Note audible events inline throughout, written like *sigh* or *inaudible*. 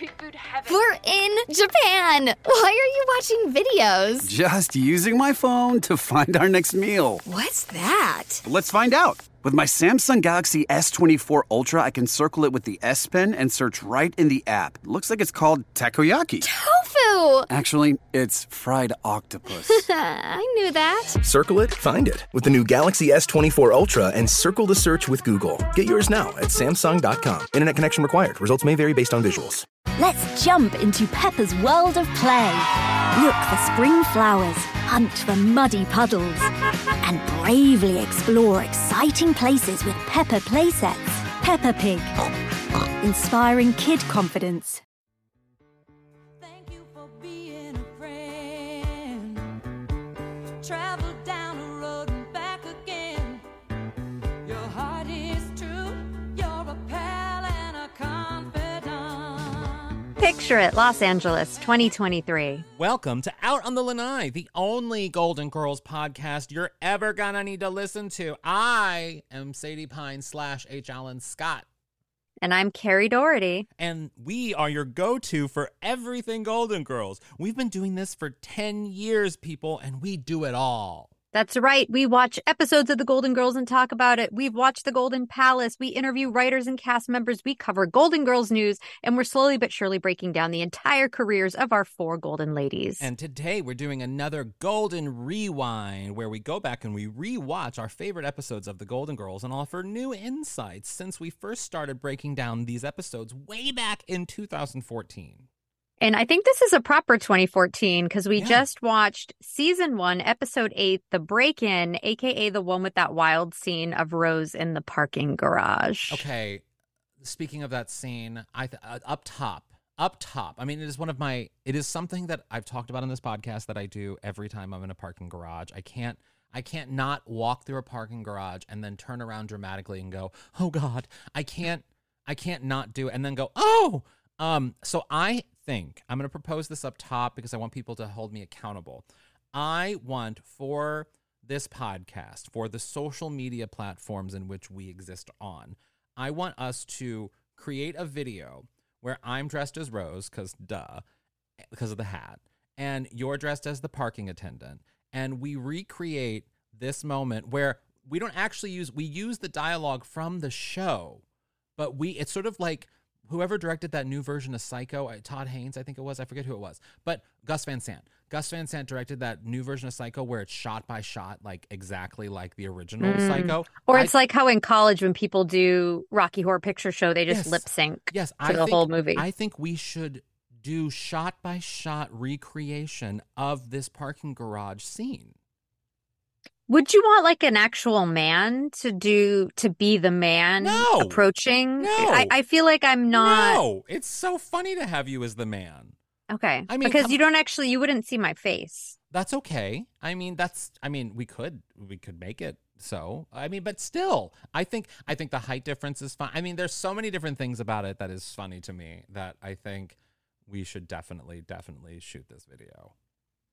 street food heaven. We're in Japan. Why are you watching videos? Just using my phone to find our next meal. What's that? Let's find out. With my Samsung Galaxy S24 Ultra, I can circle it with the S Pen and search right in the app. Looks like it's called takoyaki. Tofu. Actually, it's fried octopus. *laughs* I knew that. Circle it, find it with the new Galaxy S24 Ultra and circle the search with Google. Get yours now at Samsung.com. Internet connection required. Results may vary based on visuals. Let's jump into Peppa's world of play. Look for spring flowers, hunt for muddy puddles, and bravely explore exciting places with Peppa playsets. Peppa Pig, inspiring kid confidence. Travel down the road and back again. Your heart is true. You're a pal and a confidant. Picture it, Los Angeles, 2023. Welcome to Out on the Lanai, the only Golden Girls podcast you're ever gonna need to listen to. I am Sadie Pine slash H. Alan Scott, And I'm Kerri Doherty. and we are your go to for everything Golden Girls. We've been doing this for 10 years, people, and we do it all. That's right. We watch episodes of The Golden Girls and talk about it. We've watched The Golden Palace. We interview writers and cast members. We cover Golden Girls news, and we're slowly but surely breaking down the entire careers of our four Golden Ladies. And today we're doing another Golden Rewind where we go back and we rewatch our favorite episodes of The Golden Girls and offer new insights since we first started breaking down these episodes way back in 2014. And I think this is a proper 2014 because we Yeah. just watched season one, episode eight, The Break In, aka the one with that wild scene of Rose in the parking garage. Okay, speaking of that scene, I th- uh, up top, up top. I mean, it is one of my. It is something that I've talked about on this podcast that I do every time I'm in a parking garage. I can't. I can't not walk through a parking garage and then turn around dramatically and go, "Oh God!" I can't. I can't not do it and then go, "Oh." Um. So I think I'm going to propose this up top because I want people to hold me accountable. I want for this podcast, for the social media platforms in which we exist on, I want us to create a video where I'm dressed as Rose, because duh, because of the hat, and you're dressed as the parking attendant, and we recreate this moment where we don't actually use we use the dialogue from the show, but we it's sort of like whoever directed that new version of Psycho, uh, Todd Haynes, I think it was, I forget who it was, but Gus Van Sant. Gus Van Sant directed that new version of Psycho where it's shot by shot, like exactly like the original Mm. Psycho. Or I- it's like how in college when people do Rocky Horror Picture Show, they just Yes. lip sync Yes, to I the think, whole movie. I think we should do shot by shot recreation of this parking garage scene. Would you want like an actual man to do to be the man No. approaching? No. I, I feel like I'm not No, it's so funny to have you as the man. okay. I mean, because come- you don't actually you wouldn't see my face. That's okay. I mean, that's I mean, we could we could make it so. I mean, but still, I think I think the height difference is fine. I mean, there's so many different things about it that is funny to me that I think we should definitely definitely shoot this video.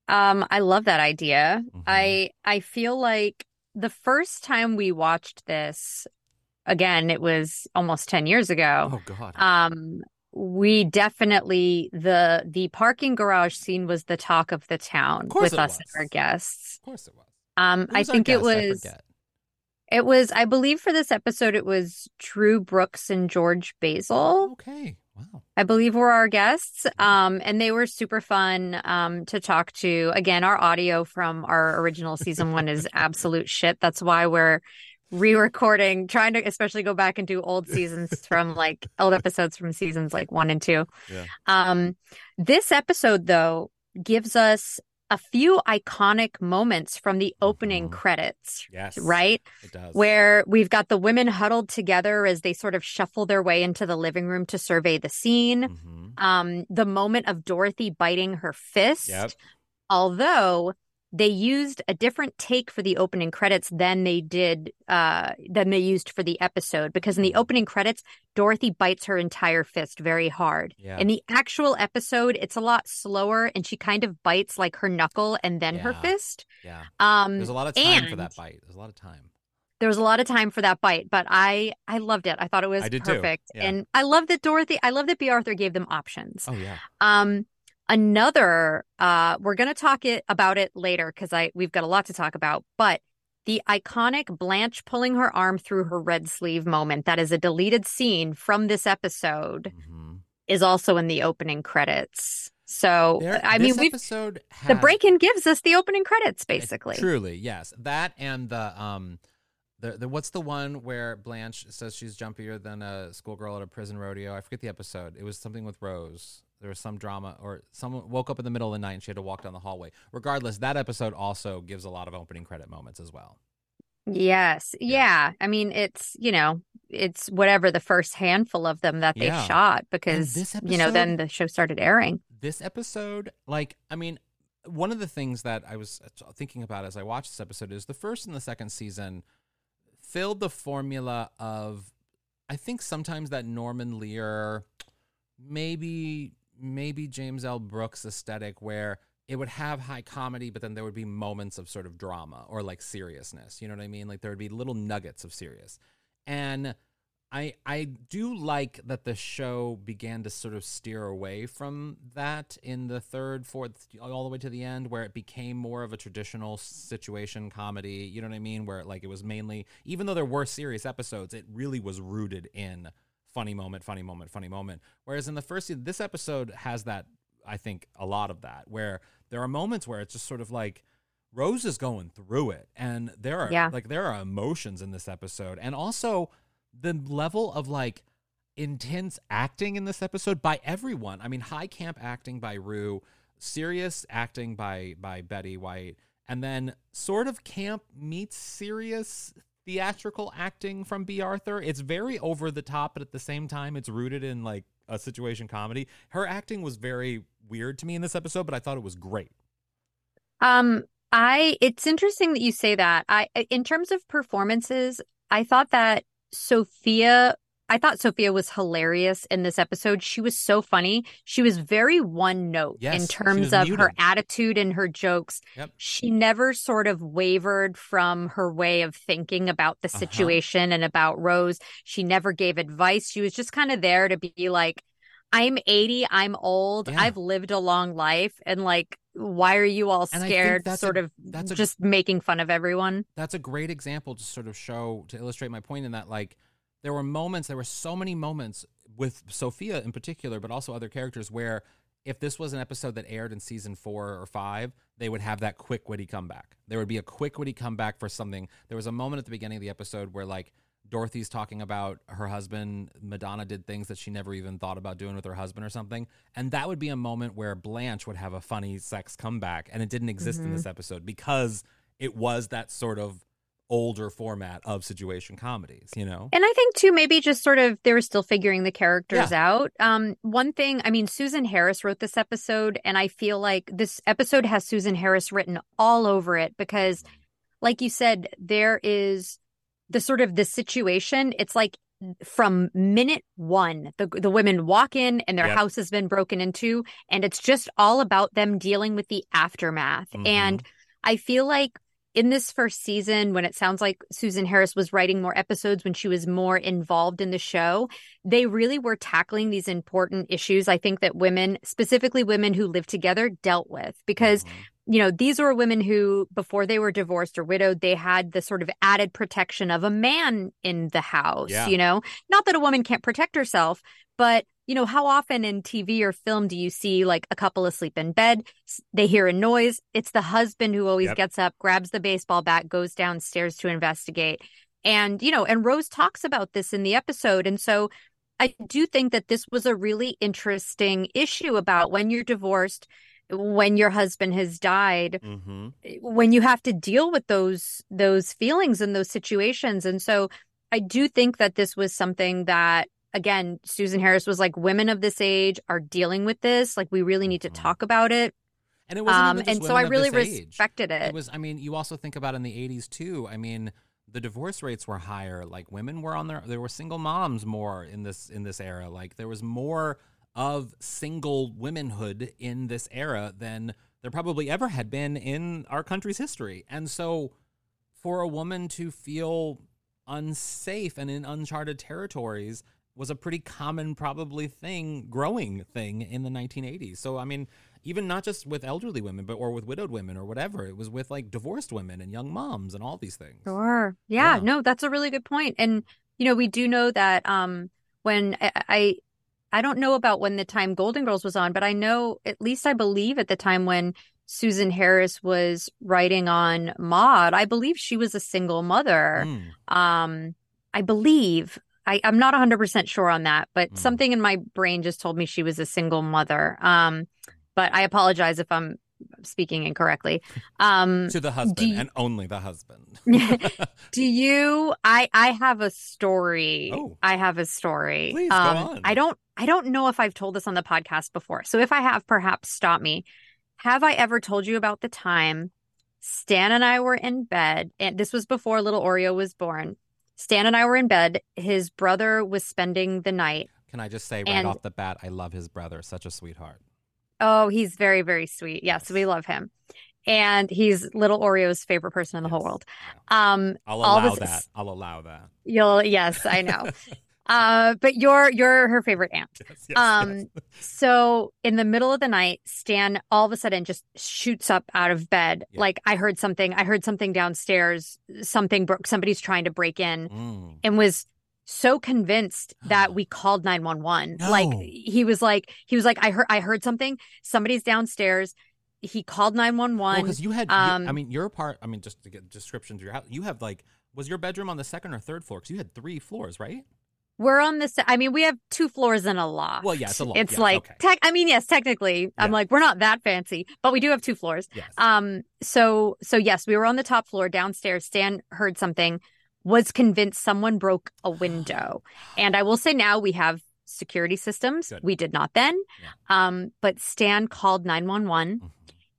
Um, I love that idea. Mhm. I I feel like the first time we watched this, again, it was almost 10 years ago. Oh god. Um, we definitely the the parking garage scene was the talk of the town course with us was. and our guests. of course it was. Um, I think it guest? I was it was I believe for this episode it was Drew Brooks and George Basil. Okay. Wow. I believe were our guests. Um, and they were super fun um, to talk to. Again, our audio from our original season one is *laughs* absolute shit. That's why we're re-recording, trying to especially go back and do old seasons *laughs* from like old episodes from seasons like one and two. Yeah. Um, this episode though gives us a few iconic moments from the opening Mhm. credits, Yes. right? It does. where we've got the women huddled together as they sort of shuffle their way into the living room to survey the scene. Mhm. Um, the moment of Dorothy biting her fist, Yep. although they used a different take for the opening credits than they did uh than they used for the episode because in the Mm-hmm. opening credits Dorothy bites her entire fist very hard. Yeah. In the actual episode it's a lot slower and she kind of bites like her knuckle and then her fist. Yeah. Um There's a lot of time for that bite. There's a lot of time. there was a lot of time for that bite, but I I loved it. I thought it was I did too, perfect, yeah. and I love that Dorothy. I love that Bea Arthur gave them options. Oh yeah. Um, another, uh, we're gonna talk it about it later because I we've got a lot to talk about, but the iconic Blanche pulling her arm through her red sleeve moment that is a deleted scene from this episode Mhm. is also in the opening credits. So There- I mean, we've episode the break-in gives us the opening credits basically. Truly, yes. That and the um the, the what's the one where Blanche says she's jumpier than a schoolgirl at a prison rodeo? I forget the episode. It was something with Rose. There was some drama or someone woke up in the middle of the night and she had to walk down the hallway. Regardless, that episode also gives a lot of opening credit moments as well. Yes. Yeah. I mean, it's, you know, it's whatever the first handful of them that they Yeah. shot because, this you know, then the show started airing. This episode, like, I mean, one of the things that I was thinking about as I watched this episode is the first and the second season filled the formula of I think sometimes that Norman Lear, maybe maybe James L. Brooks aesthetic where it would have high comedy, but then there would be moments of sort of drama or like seriousness. You know what I mean? Like there would be little nuggets of serious. And I I do like that the show began to sort of steer away from that in the third, fourth, all the way to the end, where it became more of a traditional situation comedy. You know what I mean? Where like it was mainly, even though there were serious episodes, it really was rooted in funny moment, funny moment, funny moment. Whereas in the first season, this episode has that. I think a lot of that, where there are moments where it's just sort of like Rose is going through it, and there are Yeah. like there are emotions in this episode, and also the level of like intense acting in this episode by everyone. I mean, high camp acting by Rue, serious acting by by Betty White, and then sort of camp meets serious theatrical acting from Bea Arthur. It's very over the top, but at the same time, it's rooted in like a situation comedy. Her acting was very weird to me in this episode, but I thought it was great. Um, I it's interesting that you say that. I in terms of performances, I thought that Sophia I thought Sophia was hilarious in this episode. She was so funny. She was very one note Yes, in terms of her attitude and her jokes. Yep. She never sort of wavered from her way of thinking about the Uh-huh. situation and about Rose. She never gave advice. She was just kind of there to be like, I'm 80, I'm old, Yeah. I've lived a long life, and like, why are you all And I think scared? Sort a- of that's a- just making fun of everyone. that's a great example to sort of show to illustrate my point in that like there were moments there were so many moments with sophia in particular but also other characters where if this was an episode that aired in season four or five they would have that quick witty comeback. There would be a quick witty comeback for something. There was a moment at the beginning of the episode where like dorothy's talking about her husband madonna did things that she never even thought about doing with her husband or something. And that would be a moment where blanche would have a funny sex comeback and it didn't exist in mm-hmm. this episode because it was that sort of older format of situation comedies, you know? And I think too, maybe just sort of they were still figuring the characters out. Um, one thing, I mean, Susan Harris wrote this episode, and I feel like this episode has Susan Harris written all over it because, like you said, there is the sort of the situation. It's like from minute one, the the women walk in and their Yep. house has been broken into, and it's just all about them dealing with the aftermath. Mhm. And I feel like in this first season, when it sounds like Susan Harris was writing more episodes when she was more involved in the show, they really were tackling these important issues. I think that women, specifically women who live together, dealt with because Mhm. you know, these were women who, before they were divorced or widowed, they had the sort of added protection of a man in the house, Yeah. you know? Not that a woman can't protect herself, but, you know, how often in TV or film do you see like a couple asleep in bed? They hear a noise. It's the husband who always Yep. gets up, grabs the baseball bat, goes downstairs to investigate. And, you know, and Rose talks about this in the episode. And so I do think that this was a really interesting issue about when you're divorced, when your husband has died, Mhm. when you have to deal with those those feelings and those situations. And so I do think that this was something that again, Susan Harris was like women of this age are dealing with this, like we really need to Mhm. talk about it. And it wasn't Um and so I really age. respected it. It was, I mean, you also think about in the 80s too. I mean, the divorce rates were higher. Like women were on their, there were single moms more in this, in this era. Like there was more of single womanhood in this era than there probably ever had been in our country's history. And so for a woman to feel unsafe and in uncharted territories was a pretty common probably thing growing thing in the 1980s so i mean even not just with elderly women but or with widowed women or whatever it was with like divorced women and young moms and all these things Sure. Yeah, Yeah. no, that's a really good point. And you know, we do know that um when I, I I don't know about when the time Golden Girls was on, but I know at least I believe at the time when Susan Harris was writing on Maud, I believe she was a single mother. Mm. Um I believe I, I'm not 100% sure on that, but Mm. something in my brain just told me she was a single mother. Um but I apologize if I'm speaking incorrectly. Um *laughs* to the husband you- and only the husband *laughs* Do *laughs* you I I have a story. Oh. I have a story. Please, go um on. I don't I don't know if I've told this on the podcast before. So if I have, perhaps stop me. Have I ever told you about the time Stan and I were in bed and this was before little Oreo was born. Stan and I were in bed. His brother was spending the night. can i just say right And- off the bat i love his brother such a sweetheart Oh, he's very, very sweet. Yes, Yes. we love him. And he's little Oreo's favorite person in the whole Yes. world. Um, i'll All allow this- that i'll allow that you'll yes, I know. *laughs* uh, but you're you're her favorite aunt. *laughs* yes, yes, Um, yes. So in the middle of the night, Stan all of a sudden just shoots up out of bed. Yeah. Like I heard something. I heard something downstairs. Something broke. Somebody's trying to break in, Mm. and was so convinced *gasps* that we called 911 like he was like he was like i heard i heard something somebody's downstairs he called 911 Well, because you had, you- um, I mean, your part. I mean, just to get descriptions of your house, you have like, was your bedroom on the second or third floor? Because you had three floors, right? We're on this i mean we have two floors and a loft Well, yeah, it's a loft. it's like okay. tech i mean yes technically i'm like we're not that fancy but we do have two floors Yes. Um, so so yes, we were on the top floor downstairs. Stan heard something, was convinced someone broke a *gasps* window. And I will say now we have security systems. Good. We did not then. Um, but Stan called 911 Mhm.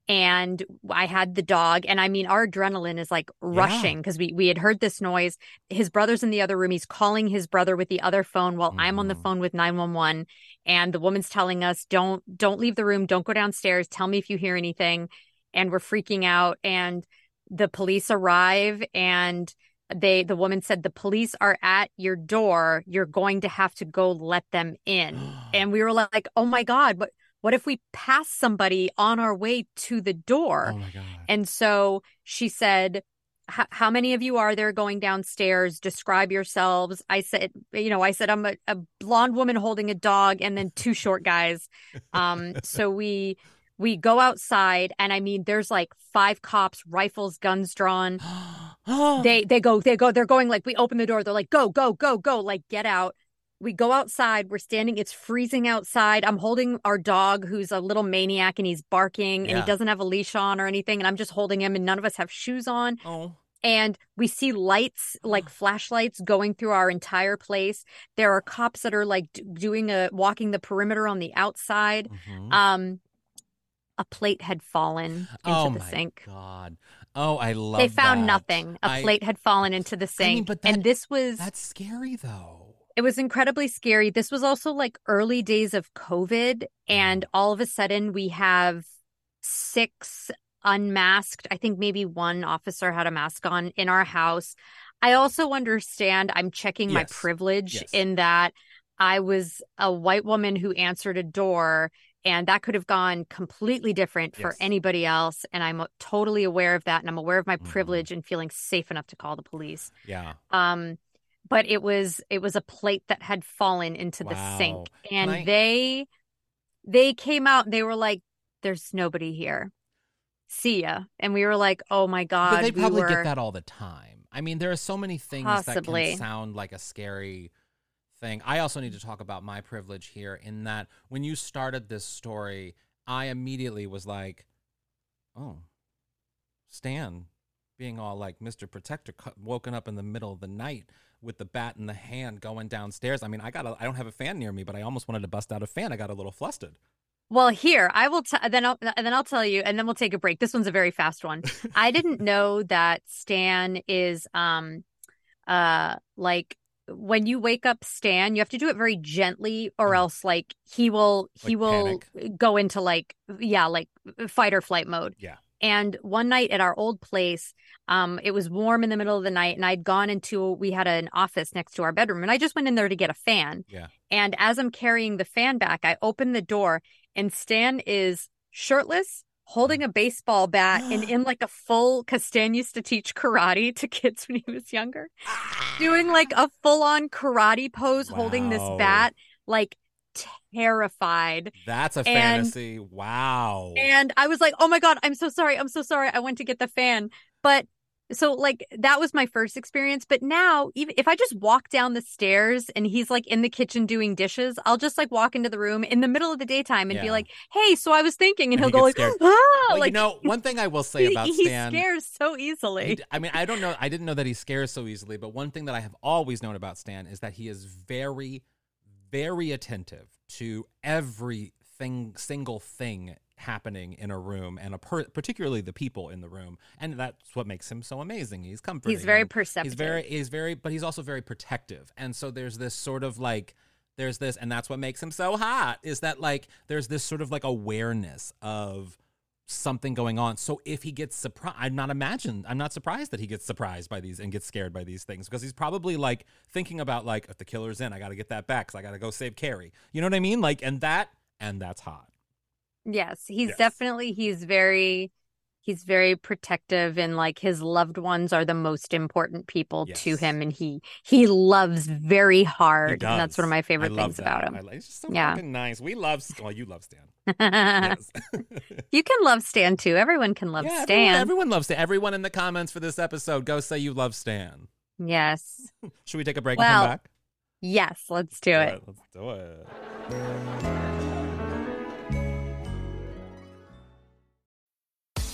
And I had the dog and I mean our adrenaline is like rushing because we we had heard this noise. His brother's in the other room. He's calling his brother with the other phone while I'm on the Mhm. phone with 911 and the woman's telling us don't don't leave the room, don't go downstairs. Tell me if you hear anything. And we're freaking out and the police arrive and they the woman said the police are at your door. You're going to have to go let them in. *gasps* And we were like, "Oh my god, what what if we pass somebody on our way to the door?" oh my god. And so she said, How many of you are there going downstairs? Describe yourselves. I said, You know, I said, I'm a, a blonde woman holding a dog and then two short guys. Um, so we. We go outside, and I mean, there's like five cops, rifles, guns drawn. *gasps* They they go they go they're going like we open the door. They're like go go go go like get out. We go outside. We're standing. It's freezing outside. I'm holding our dog, who's a little maniac, and he's barking, and he doesn't have a leash on or anything. And I'm just holding him, and none of us have shoes on. oh. And we see lights, like *sighs* flashlights, going through our entire place. There are cops that are like doing a walking the perimeter on the outside. Mhm. Um, a plate had fallen into oh the my sink. god. Oh, I love. They found that. nothing. A I- plate had fallen into the sink. I mean, but that- and this was That's scary though. It was incredibly scary. This was also like early days of COVID, and Mm. all of a sudden we have six unmasked. I think maybe one officer had a mask on in our house. I also understand I'm checking my privilege Yes. in that I was a white woman who answered a door. And that could have gone completely different for anybody else. And I'm totally aware of that. And I'm aware of my Mhm. privilege and feeling safe enough to call the police Yeah. um but it was it was a plate that had fallen into the Wow. sink and they they came out and they were like there's nobody here see ya and we were like oh my god but they we probably were get that all the time. I mean, there are so many things that can sound like a scary thing. I also need to talk about my privilege here in that when you started this story, I immediately was like, "Oh, Stan being all like Mr. Protector woken up in the middle of the night with the bat in the hand going downstairs. I mean, I got a, I don't have a fan near me, but I almost wanted to bust out a fan. I got a little flustered. well here i will t- then i'll and then i'll tell you and then we'll take a break this one's a very fast one *laughs* i didn't know that stan is um uh like when you wake up stan you have to do it very gently or Mhm. else like he will he Like will go into like yeah like fight or flight mode Yeah. And one night at our old place, um, it was warm in the middle of the night, and I'd gone into we had an office next to our bedroom, and I just went in there to get a fan. Yeah. And as I'm carrying the fan back, I open the door, and Stan is shirtless, holding a baseball bat, and *gasps* in like a full. Cause Stan used to teach karate to kids *laughs* when he was younger, doing like a full on karate pose, holding this bat, like terrified. That's a And- fantasy. Wow. And I was like, oh my God, I'm so sorry. I'm so sorry. I went to get the fan. But so, like, that was my first experience. But now, even if I just walk down the stairs and he's like in the kitchen doing dishes, I'll just like walk into the room in the middle of the daytime and be like, hey, so I was thinking. And, And he'll he go like, scared. ah, well, like, you know, one thing I will say he, about he Stan. scares so he easily. d- I mean, I don't know. I didn't know that he scares so easily, but one thing that I have always known about Stan is that he is very, very attentive to everything, single thing happening in a room, and a per- particularly the people in the room, and that's what makes him so amazing. He's comforting. He's very perceptive. He's very, he's very, but he's also very protective, and so there's this sort of like. There's this, and that's what makes him so hot. Is that like there's this sort of like awareness of something going on. So if he gets surprised, I'm not imagined, I'm not surprised that he gets surprised by these and gets scared by these things because he's probably like thinking about like if the killer's in, I got to get that back because I got to go save Kerri. You know what I mean? Like, and that, and that's hot. Yes, he's Yes. definitely he's very he's very protective and like his loved ones are the most important people to him and he he loves very hard and that's one of my favorite I things that. about him. like, he's just so Yeah. fucking nice. We love. Well, you love Stan. Yes. *laughs* you can love Stan too. Everyone can love yeah, Stan. Everyone, everyone loves Stan. Everyone in the comments for this episode, go say you love Stan. Yes. *laughs* Should we take a break Well, and come back? Yes, let's do it. Let's do it.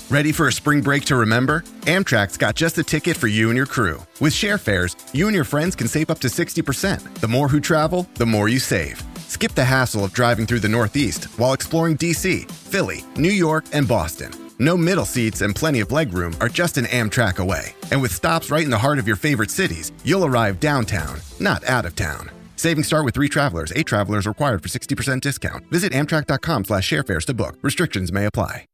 Ready for a spring break to remember? Amtrak's got just the ticket for you and your crew. With share fares, you and your friends can save up to 60%. The more who travel, the more you save. Skip the hassle of driving through the Northeast while exploring DC, Philly, New York, and Boston. No middle seats and plenty of legroom are just an Amtrak away. And with stops right in the heart of your favorite cities, you'll arrive downtown, not out of town. Savings start with three travelers. Eight travelers required for 60% discount. Visit amtrak.com slash sharefares to book. Restrictions may apply.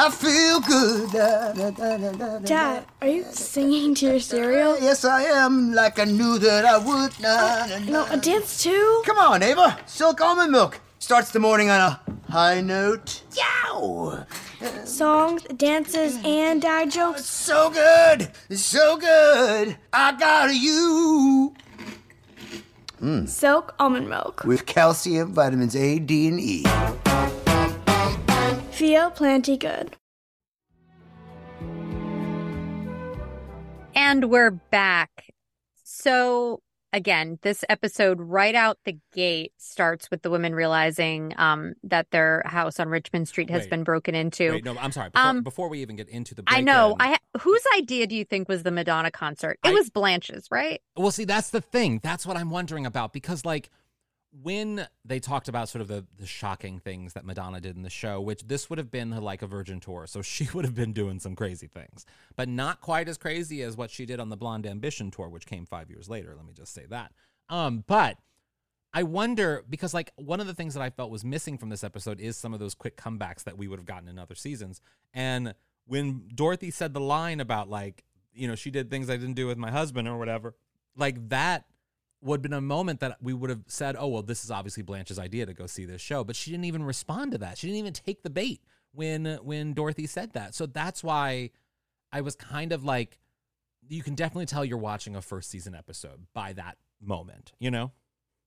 I feel good. Da, da, da, da, da, da, Dad, are you singing to your cereal? Yes, I am. Like I knew that I would. Oh, na, No, a dance too? Come on, Ava. Silk almond milk starts the morning on a high note. Yow! Songs, dances, and dad jokes. So good, so good. I got you hmm. Silk almond milk. with calcium, vitamins A, D, and E. Feel plenty good. And we're back. So again, this episode right out the gate starts with the women realizing um that their house on Richmond Street has Wait. been broken into. Wait, no, I'm sorry. Before, Um, before we even get into the, I know. break-in- I ha- whose idea do you think was the Madonna concert? It I- was Blanche's, right? Well, see, that's the thing. That's what I'm wondering about because, like, when they talked about sort of the, the shocking things that Madonna did in the show, which this would have been like a virgin tour, so *laughs* she would have been doing some crazy things, but not quite as crazy as what she did on the Blonde Ambition tour, which came five years later. Let me just say that. Um, but I wonder because like one of the things that I felt was missing from this episode is some of those quick comebacks that we would have gotten in other seasons. And when Dorothy said the line about like, you know, she did things I didn't do with my husband or whatever, like that would have been a moment that we would have said, oh, well, this is obviously Blanche's idea to go see this show. But she didn't even respond to that. She didn't even take the bait when when Dorothy said that. So that's why I was kind of like, you can definitely tell you're watching a first season episode by that moment, you know?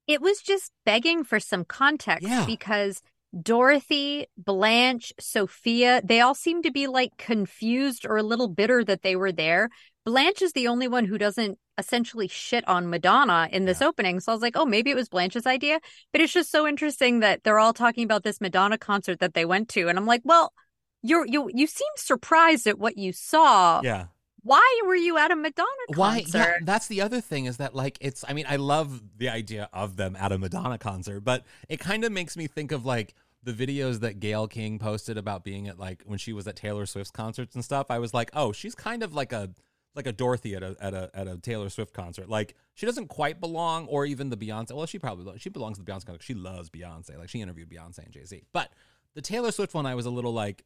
It was just begging for some context Yeah. because Dorothy, Blanche, Sophia, they all seem to be like confused or a little bitter that they were there. Blanche is the only one who doesn't essentially shit on Madonna in this opening. So I was like, oh, maybe it was Blanche's idea. But it's just so interesting that they're all talking about this Madonna concert that they went to. And I'm like, well, you're you you seem surprised at what you saw. Yeah. Why were you at a Madonna Why? concert? Yeah, that's the other thing is that like it's. I mean, I love the idea of them at a Madonna concert, but it kind of makes me think of like the videos that Gayle King posted about being at like when she was at Taylor Swift's concerts and stuff. I was like, oh, she's kind of like a like a Dorothy at a at a at a Taylor Swift concert. Like she doesn't quite belong, or even the Beyonce. Well, she probably she belongs to the Beyonce concert. She loves Beyonce. Like she interviewed Beyonce and Jay Z. But the Taylor Swift one, I was a little like.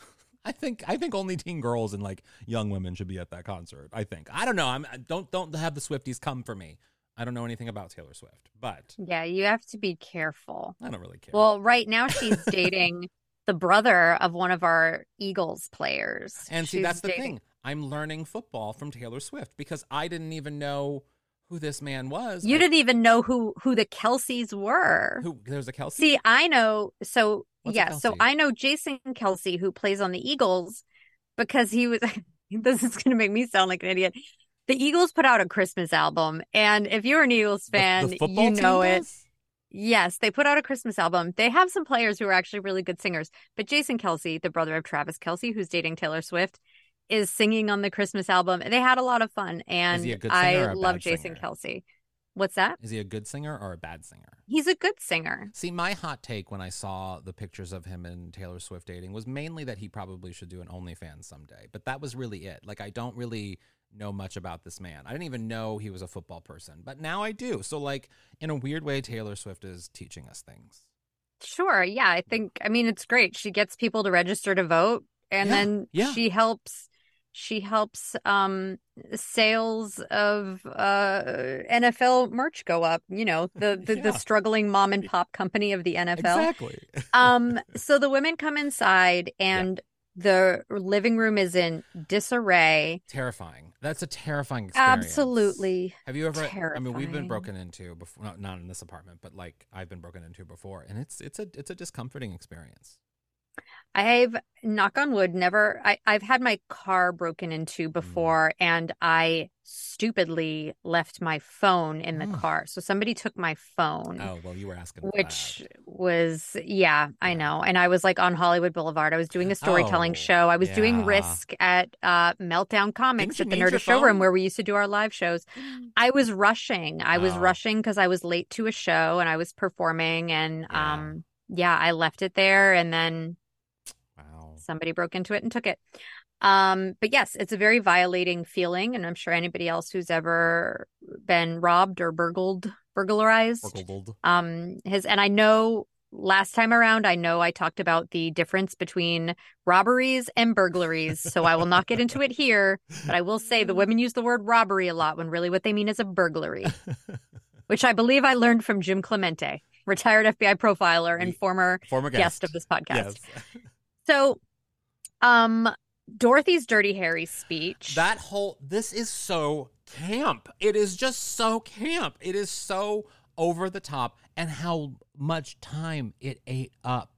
*laughs* I think I think only teen girls and like young women should be at that concert. I think. I don't know. I'm don't don't have the Swifties come for me. I don't know anything about Taylor Swift, but Yeah, you have to be careful. I don't really care. Well, right now she's dating *laughs* the brother of one of our Eagles players. and see, She's that's the thing. I'm learning football from Taylor Swift because I didn't even know who this man was. You I- didn't even know who who the Kelces were. who there's a Kelce. See, I know. So What's yeah, so I know Jason Kelce, who plays on the Eagles, because he was. *laughs* this is going to make me sound like an idiot. The Eagles put out a Christmas album, and if you're an Eagles fan, the football you know it. does? Yes, they put out a Christmas album. They have some players who are actually really good singers, but Jason Kelce, the brother of Travis Kelce, who's dating Taylor Swift, is singing on the Christmas album. They had a lot of fun, and he a good I singer or a love Jason singer? Kelce. What's that? Is he a good singer or a bad singer? He's a good singer. See, my hot take when I saw the pictures of him and Taylor Swift dating was mainly that he probably should do an OnlyFans someday. But that was really it. Like, I don't really know much about this man. I didn't even know he was a football person, but now I do. So, like, in a weird way, Taylor Swift is teaching us things. Sure. Yeah. I think, I mean, it's great. She gets people to register to vote and Yeah, then yeah. she helps, she helps, um, sales of, uh, NFL merch go up, you know, *laughs* the, the, Yeah. the struggling mom and pop company of the NFL. Exactly. *laughs* Um, so the women come inside and the living room is in disarray. terrifying. That's a terrifying experience. Absolutely. Have you ever? I mean, we've been broken into before. Not, not in this apartment, but like I've been broken into before, and it's it's a it's a discomforting experience. I've knock on wood never I, I've had my car broken into before and I stupidly left my phone in the Mm. car. So somebody took my phone. Oh well, you were asking. Which that. was yeah, I know. And I was like on Hollywood Boulevard. I was doing a storytelling Oh, show. I was doing. Risk at uh Meltdown Comics at the Nerdist showroom where we used to do our live shows. I was rushing. I was Oh. rushing because I was late to a show and I was performing and Yeah. um yeah, I left it there and then. Somebody broke into it and took it. Um, but yes, it's a very violating feeling, and I'm sure anybody else who's ever been robbed or burgled, burglarized, Burgled. um, has. And I know last time around, I know I talked about the difference between robberies and burglaries, so I will not get into it here. But I will say the women use the word robbery a lot when really what they mean is a burglary, *laughs* which I believe I learned from Jim Clemente, retired FBI profiler and former Former guest guest of this podcast. Yes. So, um, Dorothy's Dirty Harry speech. That whole this is so camp. It is just so camp. It is so over the top and how much time it ate up.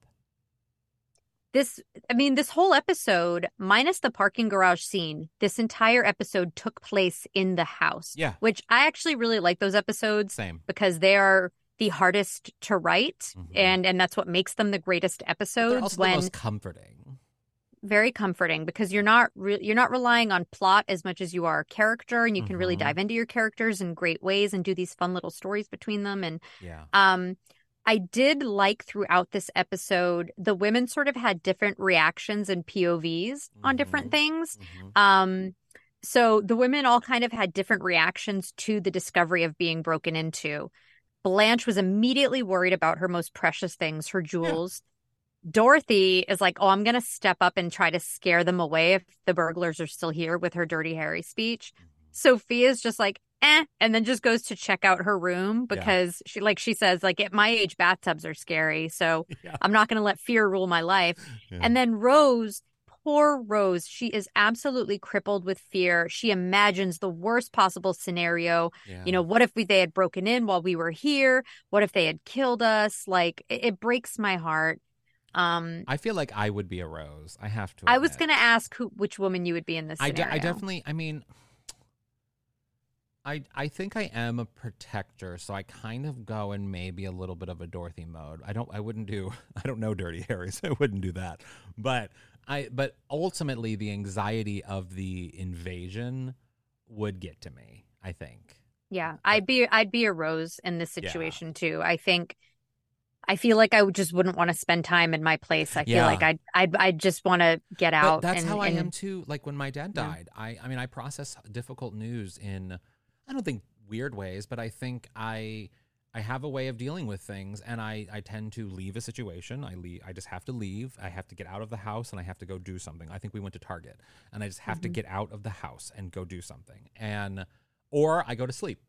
this, I mean, this whole episode, minus the parking garage scene, this entire episode took place in the house. Yeah. Which I actually really like those episodes Same. because they are the hardest to write Mhm. and and that's what makes them the greatest But they're episodes also when the most comforting. Very comforting because you're not re- you're not relying on plot as much as you are character and you can really Mhm. dive into your characters in great ways and do these fun little stories between them and Yeah. Um, I did like throughout this episode, the women sort of had different reactions and POVs on different Mhm. things. Mhm. Um, so the women all kind of had different reactions to the discovery of being broken into. Blanche was immediately worried about her most precious things, her jewels. Dorothy is like, oh, I'm going to step up and try to scare them away if the burglars are still here with her Dirty Harry speech. Mm-hmm. Sophia's just like, eh, and then just goes to check out her room because she, like she says, like at my age, bathtubs are scary. So *laughs* Yeah. I'm not going to let fear rule my life. Yeah. And then Rose, poor Rose, she is absolutely crippled with fear. She imagines the worst possible scenario. Yeah. You know, what if we, they had broken in while we were here? What if they had killed us? Like it, it breaks my heart. Um, I feel like I would be a rose. I have to. I was going to ask who, which woman you would be in this I, de- I definitely. I mean, I I think I am a protector, so I kind of go in maybe a little bit of a Dorothy mode. I don't. I wouldn't do. *laughs* I don't know Dirty Harry, *laughs* so I wouldn't do that. But I. But ultimately, the anxiety of the invasion would get to me. I think. Yeah, I'd be I'd be a Rose in this Yeah. situation too. I think I feel like I just wouldn't want to spend time in my place. I feel Yeah. like I'd I'd I'd just want to get But out. that's and, how I and- am too. Like when my dad Yeah. died, I I mean I process difficult news in I don't think weird ways, but I think I I have a way of dealing with things, and I I tend to leave a situation. I leave. I just have to leave. I have to get out of the house, and I have to go do something. I think we went to Target, and I just have to Mhm. get out of the house and go do something, and or I go to sleep.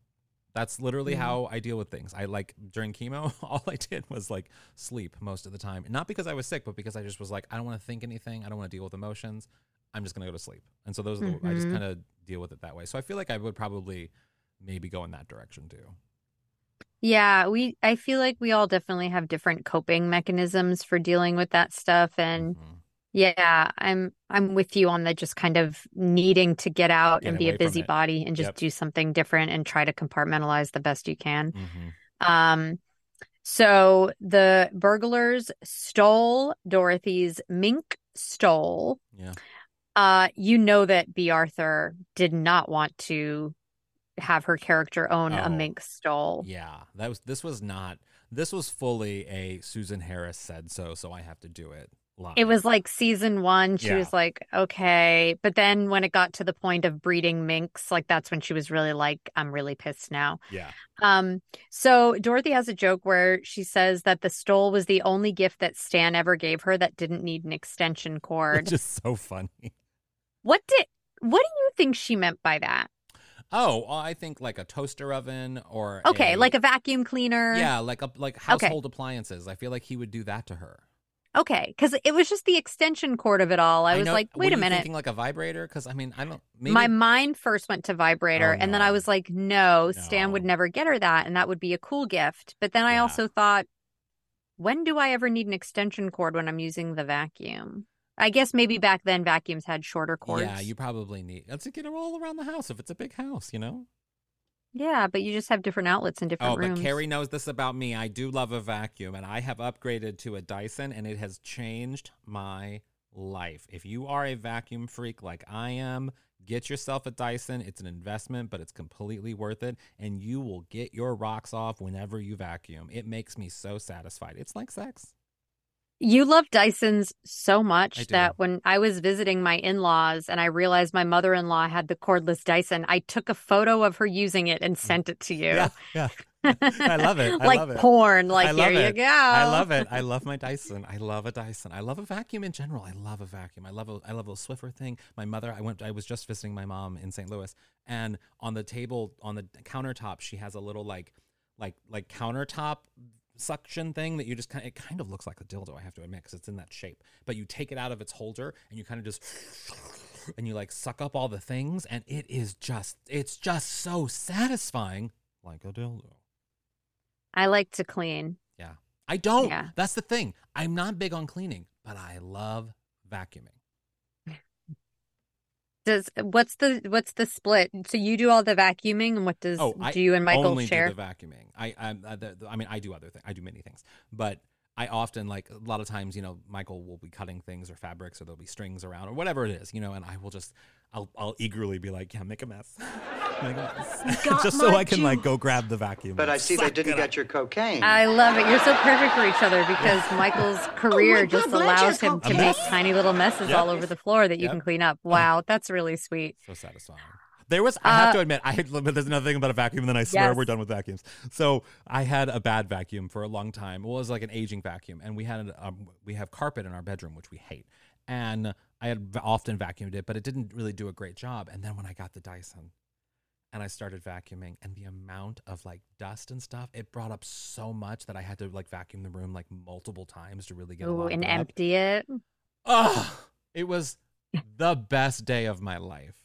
That's literally Mhm. how I deal with things. I like during chemo, *laughs* all I did was like sleep most of the time. Not because I was sick, but because I just was like, I don't want to think anything. I don't want to deal with emotions. I'm just gonna go to sleep. And so those are the, I just Mhm. kind of deal with it that way. So I feel like I would probably maybe go in that direction too. Yeah, we I feel like we all definitely have different coping mechanisms for dealing with that stuff and Mm-hmm. Yeah, I'm I'm with you on the just kind of needing to get out Get and be a busybody and just Yep. do something different and try to compartmentalize the best you can. Mhm. Um so the burglars stole Dorothy's mink stole. Yeah. Uh you know that Bea Arthur did not want to have her character own a Oh. mink stole. Yeah, that was this was not this was fully a Susan Harris said so, so I have to do it. Line. It was like season one, she Yeah. was like, okay. But then when it got to the point of breeding minks, like that's when she was really like, I'm really pissed now. yeah. Um, so Dorothy has a joke where she says that the stole was the only gift that Stan ever gave her that didn't need an extension cord. Which is so funny. What did what do you think she meant by that? Oh, I think like a toaster oven or Okay, a- like a vacuum cleaner. yeah, like a like Okay. household appliances. I feel like he would do that to her. Okay, because it was just the extension cord of it all. I was know- like, wait a you minute. thinking like a vibrator? Because I mean, I don't. Maybe My mind first went to vibrator, Oh, and then I was like, no, Stan would never get her that, and that would be a cool gift. But then I Yeah. also thought, when do I ever need an extension cord when I'm using the vacuum? I guess maybe back then vacuums had shorter cords. Yeah, you probably need. Let's get her all around the house if it's a big house, you know. Yeah, but you just have different outlets in different Oh, rooms. but Kerri knows this about me. I do love a vacuum, and I have upgraded to a Dyson, and it has changed my life. If you are a vacuum freak like I am, get yourself a Dyson. It's an investment, but it's completely worth it, and you will get your rocks off whenever you vacuum. It makes me so satisfied. It's like sex. You love Dysons so much that when I was visiting my in-laws and I realized my mother-in-law had the cordless Dyson, I took a photo of her using it and sent it to you. Yeah, yeah. *laughs* I love it. I like love it. porn. Like here you go. I love it. I love my Dyson. I love a Dyson. I love a vacuum in general. I love a vacuum. I love a I love a Swiffer thing. My mother, I went I was just visiting my mom in St. Louis and on the table on the countertop she has a little like like like countertop suction thing that you just kind of, it kind of looks like a dildo I have to admit cuz it's in that shape. But you take it out of its holder and you kind of just *sniffs* and you like suck up all the things and it is just it's just so satisfying like a dildo. I like to clean. Yeah. I don't. Yeah. That's the thing. I'm not big on cleaning, but I love vacuuming. Does what's the what's the split? So you do all the vacuuming, and what does Oh, do you and Michael only share? do the vacuuming. I I, I, the, the- I mean I do other things. I do many things, but I often like a lot of times, you know, Michael will be cutting things or fabrics or there'll be strings around or whatever it is, you know, and I will just I'll I'll eagerly be like, yeah, make a mess, *laughs* make a mess, *laughs* just so I can like go grab the vacuum. But I see they didn't get your cocaine. I love it. You're so perfect for each other because Michael's *laughs* career Oh God, just allows him to make tiny little messes Yep. all over the floor that you Yep. can clean up. Wow, that's really sweet. So satisfying. There was, I have Uh, to admit, I had, but there's another thing about a vacuum, and then I swear Yes. we're done with vacuums. So I had a bad vacuum for a long time. Well, it was like an aging vacuum, and we had um, we have carpet in our bedroom, which we hate, and I had often vacuumed it, but it didn't really do a great job. And then when I got the Dyson, and I started vacuuming, and the amount of like dust and stuff, it brought up so much that I had to like vacuum the room like multiple times to really get it Ooh, and empty it. Oh, it was *laughs* the best day of my life.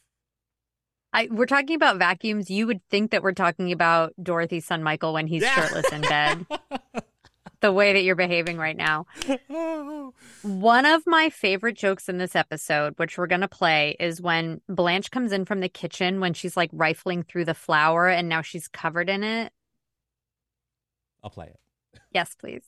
I we're talking about vacuums. You would think that we're talking about Dorothy's son Michael when he's Yeah. shirtless in bed. *laughs* the way that you're behaving right now. One of my favorite jokes in this episode, which we're going to play, is when Blanche comes in from the kitchen when she's like rifling through the flour and now she's covered in it. I'll play it. Yes, please.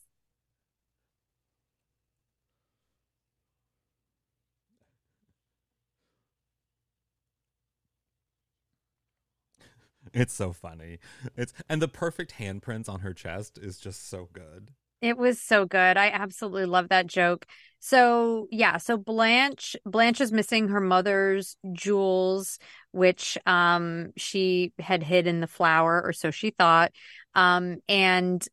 It's so funny. It's and the perfect handprints on her chest is just so good. It was so good. I absolutely love that joke. So, yeah, so Blanche Blanche is missing her mother's jewels, which um she had hid in the flour or so she thought. Um, and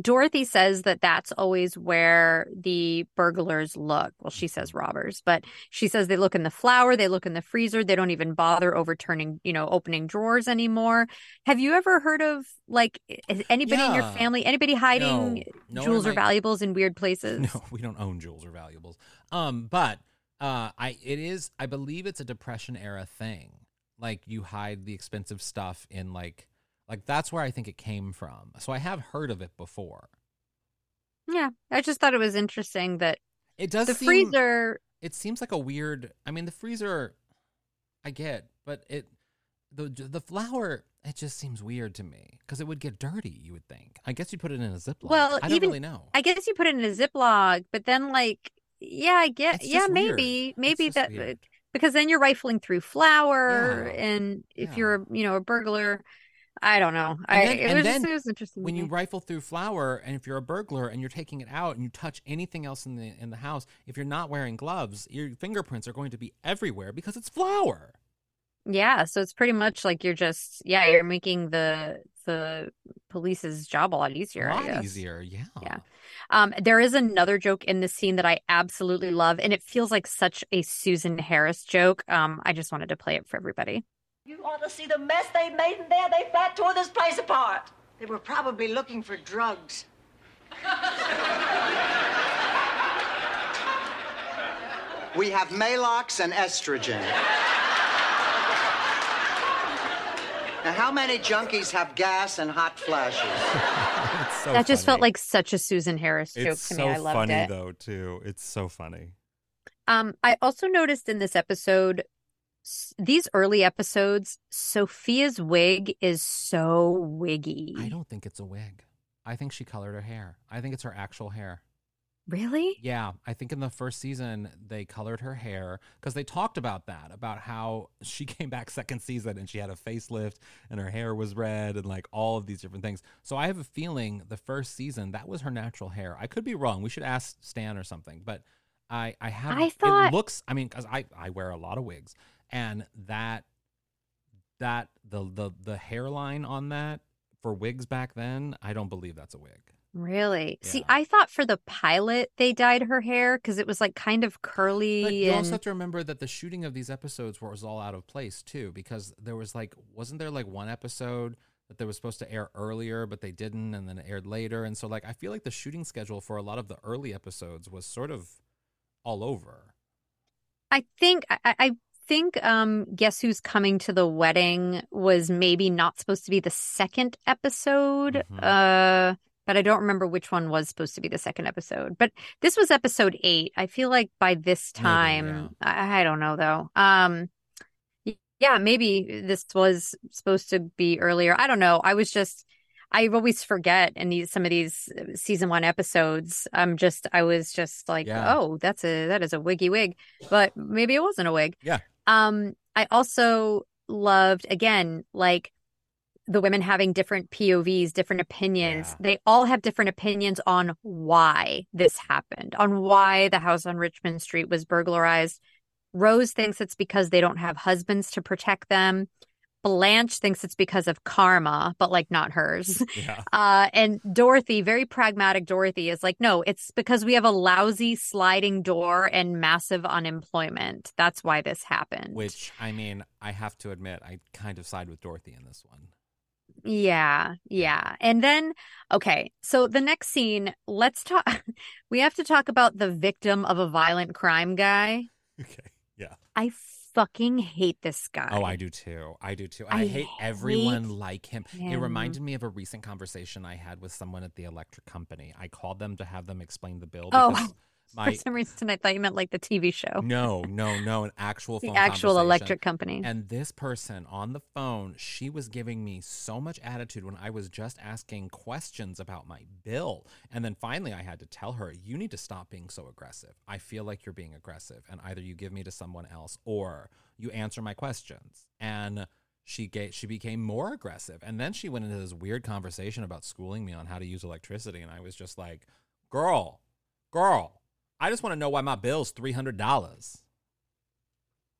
Dorothy says that that's always where the burglars look. Well, she says robbers, but she says they look in the flour, they look in the freezer, they don't even bother overturning, you know, opening drawers anymore. Have you ever heard of like anybody in your family, anybody hiding No. No, jewels or valuables in weird places? *laughs* No, we don't own jewels or valuables. Um, but uh, I it is I believe it's a depression era thing. Like you hide the expensive stuff in like like that's where I think it came from. So I have heard of it before. Yeah, I just thought it was interesting that It does the seem, freezer. It seems like a weird. I mean, the freezer, I get, but it the the flour. It just seems weird to me because it would get dirty. You would think. I guess you put it in a Ziploc. Well, I don't even really know. I guess you put it in a Ziploc, but then like, yeah, I get, yeah, just weird. maybe, maybe that weird. because then you're rifling through flour, Yeah, and if yeah. you're, you know, a burglar, I don't know. I then- it was then it was interesting. when you rifle through flour and if you're a burglar and you're taking it out and you touch anything else in the in the house if you're not wearing gloves your fingerprints are going to be everywhere because it's flour yeah, so it's pretty much like you're just, yeah, you're making the the police's job a lot easier. a lot easier yeah Yeah. Um, there is another joke in this scene that I absolutely love, and it feels like such a Susan Harris joke. Um, I just wanted to play it for everybody. You ought to see the mess they made in there. They flat tore this place apart. They were probably looking for drugs. We have Maalox and estrogen. now, how many junkies have gas and hot flashes? *laughs* so that just felt like such a Susan Harris joke it's to so me. I loved funny it. though too it's so funny Um, I also noticed in this episode, s- these early episodes, Sophia's wig is so wiggy. i don't think it's a wig i think she colored her hair i think it's her actual hair Really? Yeah, I think in the first season they colored her hair because they talked about that about how *laughs* she came back second season and she had a facelift and her hair was red and like all of these different things. So I have a feeling the first season that was her natural hair. I could be wrong. We should ask Stan or something, but I I have I thought- it looks. I mean, because I I wear a lot of wigs and that that the the the hairline on that for wigs back then, I don't believe that's a wig. Really? See, I thought for the pilot they dyed her hair because it was like kind of curly But you and also have to remember that the shooting of these episodes was all out of place too, because there was like, wasn't there like one episode that they were supposed to air earlier, but they didn't, and then it aired later, and so like I feel like the shooting schedule for a lot of the early episodes was sort of all over. I think I, I think um Guess Who's Coming to the Wedding was maybe not supposed to be the second episode. Mhm. Uh but I don't remember which one was supposed to be the second episode. But this was episode eight. I feel like by this Maybe, time I, I don't know though. Um yeah, maybe this was supposed to be earlier. I don't know. I was just I always forget in these some of these uh, season one episodes. I'm just I was just like, Yeah. oh, that's a that is a wiggy wig, but maybe it wasn't a wig. Yeah. Um, I also loved again like the women having different POVs, different opinions. Yeah. They all have different opinions on why this happened, on why the house on Richmond Street was burglarized. Rose thinks it's because they don't have husbands to protect them. Blanche thinks it's because of karma, but like not hers. *laughs* Yeah. Uh, and Dorothy, very pragmatic Dorothy, is like, no, it's because we have a lousy sliding door and massive unemployment. That's why this happened. Which I mean, I have to admit, I kind of side with Dorothy in this one. Yeah, yeah. And then, okay, so the next scene, let's talk. *laughs* We have to talk about the victim of a violent crime guy. *laughs* Okay. Yeah. I fucking hate this guy. Oh, I do too. I do too. I, I hate everyone hate like him. It reminded me of a recent conversation I had with someone at the electric company. I called them to have them explain the bill Oh, *laughs* because For some reason, I thought you meant like the TV show, no, no, no, an actual *laughs* the actual electric company. And this person on the phone, she was giving me so much attitude when I was just asking questions about my bill. And then finally I had to tell her, you need to stop being so aggressive. I feel like you're being aggressive. And either you give me to someone else or you answer my questions. And she gave, she became more aggressive. And then she went into this weird conversation about schooling me on how to use electricity. And I was just like, girl, girl, I just want to know why my bill's $300.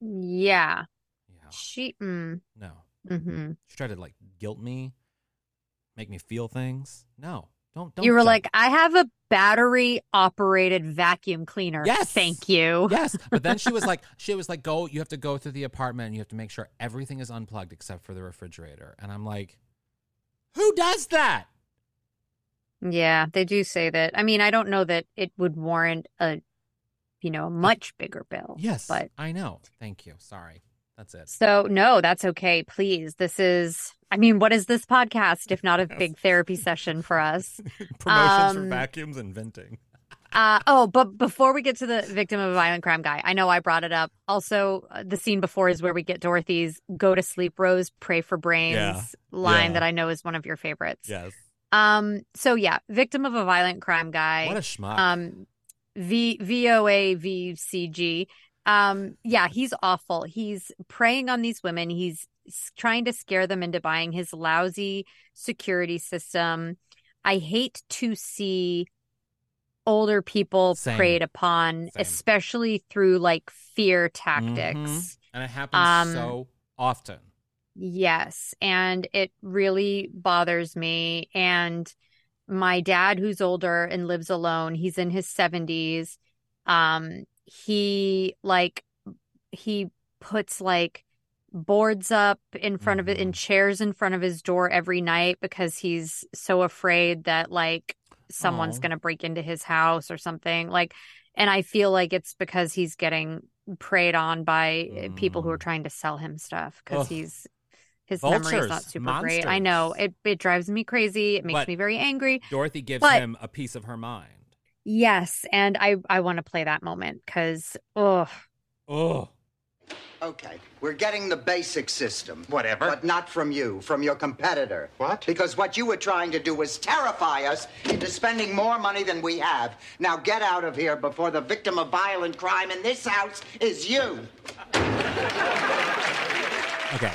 Yeah. Yeah. She, mm, No. Mm-hmm. She tried to like guilt me, make me feel things. No, don't. don't you were like, I have a battery operated vacuum cleaner. Yes. Thank you. Yes, but then she was *laughs* like, she was like, go. You have to go through the apartment and you have to make sure everything is unplugged except for the refrigerator. And I'm like, who does that? Yeah, they do say that. I mean, I don't know that it would warrant a, you know, much bigger bill. Yes, But I know. Thank you. Sorry, that's it. so no, that's okay. Please. This is, I mean, what is this podcast if not a *laughs* big therapy session for us? *laughs* Promotions for Um, vacuums and venting. Uh, oh, but before we get to the victim of a violent crime guy, I know I brought it up. Also, uh, the scene before is where we get Dorothy's "Go to sleep, Rose, pray for brains" Yeah. line Yeah. that I know is one of your favorites. Yes. Um. So yeah, victim of a violent crime guy. What a schmuck. Um, V V O A V C G. Um. Yeah, he's awful. He's preying on these women. He's trying to scare them into buying his lousy security system. I hate to see older people Same. preyed upon, especially through like fear tactics. Mhm. And it happens Um, so often. Yes, and it really bothers me. And my dad, who's older and lives alone, he's in his 70s. Um, he like he puts like boards up in front of it Mm-hmm. and chairs in front of his door every night because he's so afraid that like someone's going to break into his house or something. Like and I feel like it's because he's getting preyed on by uh, people who are trying to sell him stuff because Mm. He's his memory is not Vultures, super great. I know it it drives me crazy. It makes But me very angry. Dorothy gives But- him a piece of her mind. Yes, and I I want to play that moment because oh Oh. Okay, we're getting the basic system. Whatever. But not from you, from your competitor. What? Because what you were trying to do was terrify us into spending more money than we have. Now get out of here before the victim of violent crime in this house is you. Okay.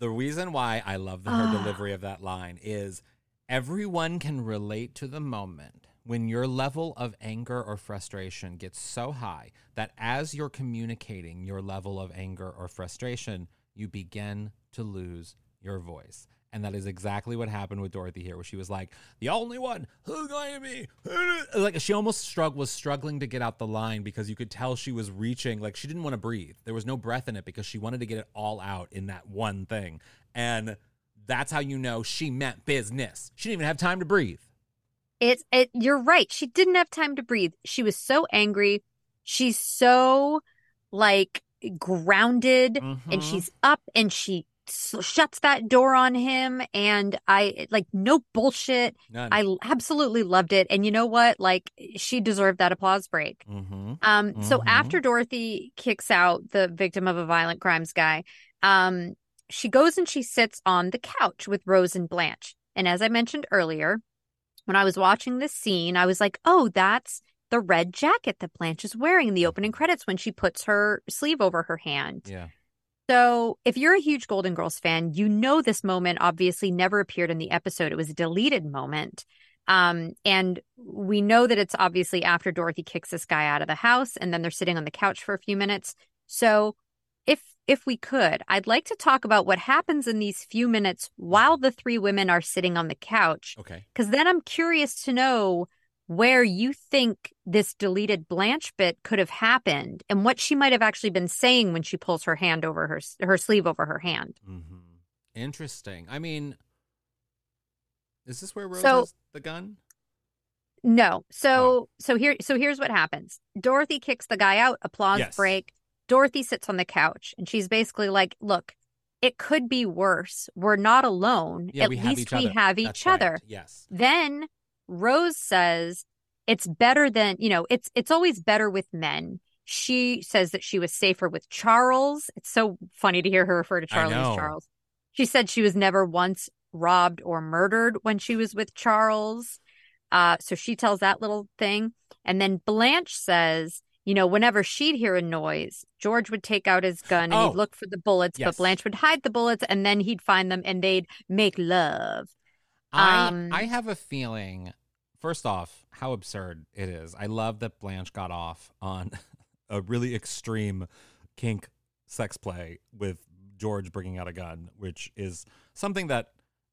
The reason why I love the, her ah. delivery of that line is everyone can relate to the moment when your level of anger or frustration gets so high that as you're communicating your level of anger or frustration, you begin to lose your voice. And that is exactly what happened with Dorothy here, where she was like, "The only one who's going to be like." She almost strugg- was struggling to get out the line because you could tell she was reaching, like she didn't want to breathe. There was no breath in it because she wanted to get it all out in that one thing, and that's how you know she meant business. She didn't even have time to breathe. it's it you're right. She didn't have time to breathe. She was so angry. She's so like grounded and Mhm. she's up and she shuts that door on him and I like no bullshit. None. I absolutely loved it. And you know what? Like she deserved that applause break. Mm-hmm. Um, so Mhm. after Dorothy kicks out the victim of a violent crimes guy, um, she goes and she sits on the couch with Rose and Blanche. And as I mentioned earlier, when I was watching this scene, I was like, oh, that's the red jacket that Blanche is wearing in the opening credits when she puts her sleeve over her hand. Yeah. So, if you're a huge Golden Girls fan, you know this moment obviously never appeared in the episode. It was a deleted moment. Um, and we know that it's obviously after Dorothy kicks this guy out of the house and then they're sitting on the couch for a few minutes. So, if if we could, I'd like to talk about what happens in these few minutes while the three women are sitting on the couch Okay. because then I'm curious to know where you think this deleted Blanche bit could have happened and what she might have actually been saying when she pulls her hand over her her sleeve over her hand. Mm-hmm. Interesting. I mean, is this where Rose So- has the gun? No. So so here so here's what happens. Dorothy kicks the guy out, applause Yes. break. Dorothy sits on the couch and she's basically like, "Look, it could be worse. We're not alone. Yeah, At we have least each we other. have each right. other." Yes. Then Rose says it's better than, you know, it's it's always better with men. She says that she was safer with Charles. It's so funny to hear her refer to Charlie as. Charles. She said she was never once robbed or murdered when she was with Charles. Uh, so she tells that little thing. And then Blanche says, you know, whenever she'd hear a noise, George would take out his gun and Oh. he'd look for the bullets, Yes. but Blanche would hide the bullets and then he'd find them and they'd make love. I Um, I have a feeling. First off, how absurd it is. I love that Blanche got off on *laughs* a really extreme kink sex play with George bringing out a gun, which is something that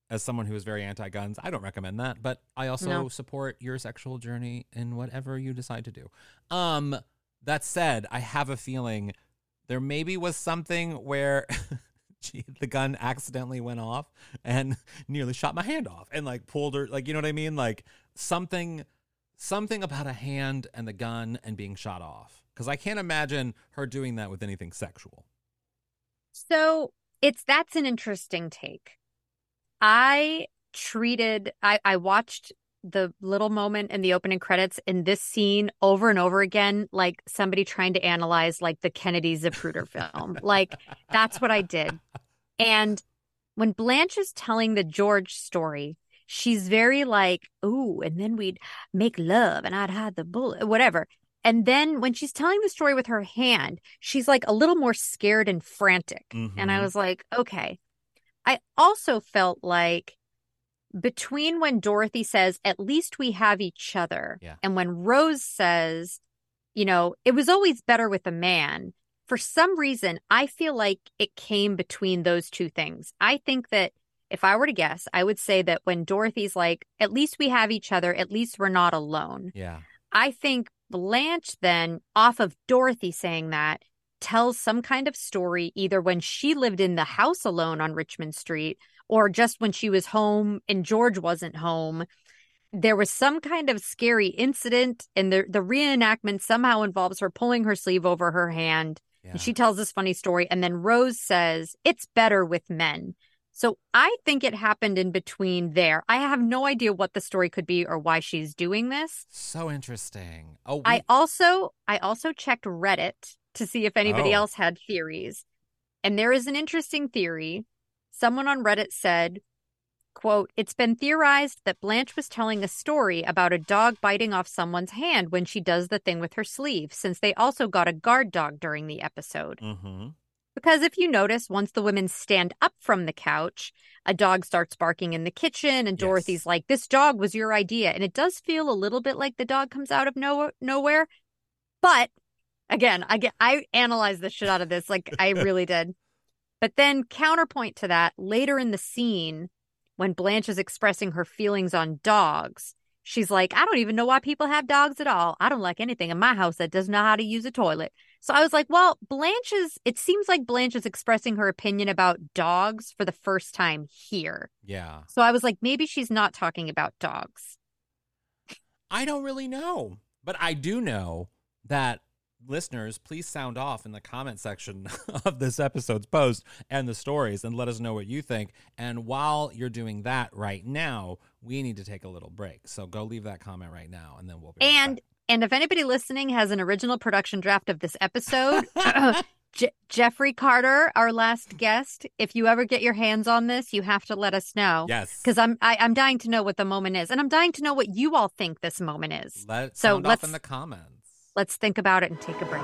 as someone who is very anti-guns, I don't recommend that, but I also No. support your sexual journey in whatever you decide to do. Um that said, I have a feeling there maybe was something where *laughs* the gun accidentally went off and *laughs* nearly shot my hand off and like pulled her like you know what I mean? Like something something about a hand and the gun and being shot off. Cuz I can't imagine her doing that with anything sexual. So it's that's an interesting take. I treated I, I watched the little moment in the opening credits in this scene over and over again, like somebody trying to analyze like the Kennedy Zapruder film. like that's what I did. And when Blanche is telling the George story, she's very like, ooh, and then we'd make love and I'd hide the bullet, whatever. And then when she's telling the story with her hand, she's like a little more scared and frantic. And I Mhm. was like, okay. I also felt like between when Dorothy says, at least we have each other, Yeah. and when Rose says, you know, it was always better with a man, for some reason, I feel like it came between those two things. I think that if I were to guess, I would say that when Dorothy's like, at least we have each other, at least we're not alone. Yeah. I think Blanche then, off of Dorothy saying that, tells some kind of story either when she lived in the house alone on Richmond Street or just when she was home and George wasn't home. There was some kind of scary incident, and the, the reenactment somehow involves her pulling her sleeve over her hand. And she tells this funny story. And then Rose says, It's better with men. So I think it happened in between there. I have no idea what the story could be or why she's doing this. So interesting. Oh, we, I also I also checked Reddit to see if anybody Oh. else had theories. And there is an interesting theory. Someone on Reddit said, quote, "It's been theorized that Blanche was telling a story about a dog biting off someone's hand when she does the thing with her sleeve, since they also got a guard dog during the episode." Mhm. Because if you notice, once the women stand up from the couch, a dog starts barking in the kitchen, and Dorothy's like, This dog was your idea. And it does feel a little bit like the dog comes out of no- nowhere. But again, I get I analyzed the shit out of this. Like I really did. *laughs* But then counterpoint to that, later in the scene, when Blanche is expressing her feelings on dogs, she's like, I don't even know why people have dogs at all. I don't like anything in my house that doesn't know how to use a toilet. So I was like, well, Blanche is, it seems like Blanche is expressing her opinion about dogs for the first time here. yeah. So I was like, maybe she's not talking about dogs. I don't really know, but I do know that listeners, please sound off in the comment section *laughs* of this episode's post and the stories and let us know what you think. And while you're doing that right now, we need to take a little break. So go leave that comment right now and then we'll be right And and if anybody listening has an original production draft of this episode, *laughs* *clears throat* Je- Jeffrey Carter, our last guest, if you ever get your hands on this, you have to let us know. Yes. because I'm I, I'm dying to know what the moment is, and I'm dying to know what you all think this moment is. Let so sound let's off in the comments. Let's think about it and take a break.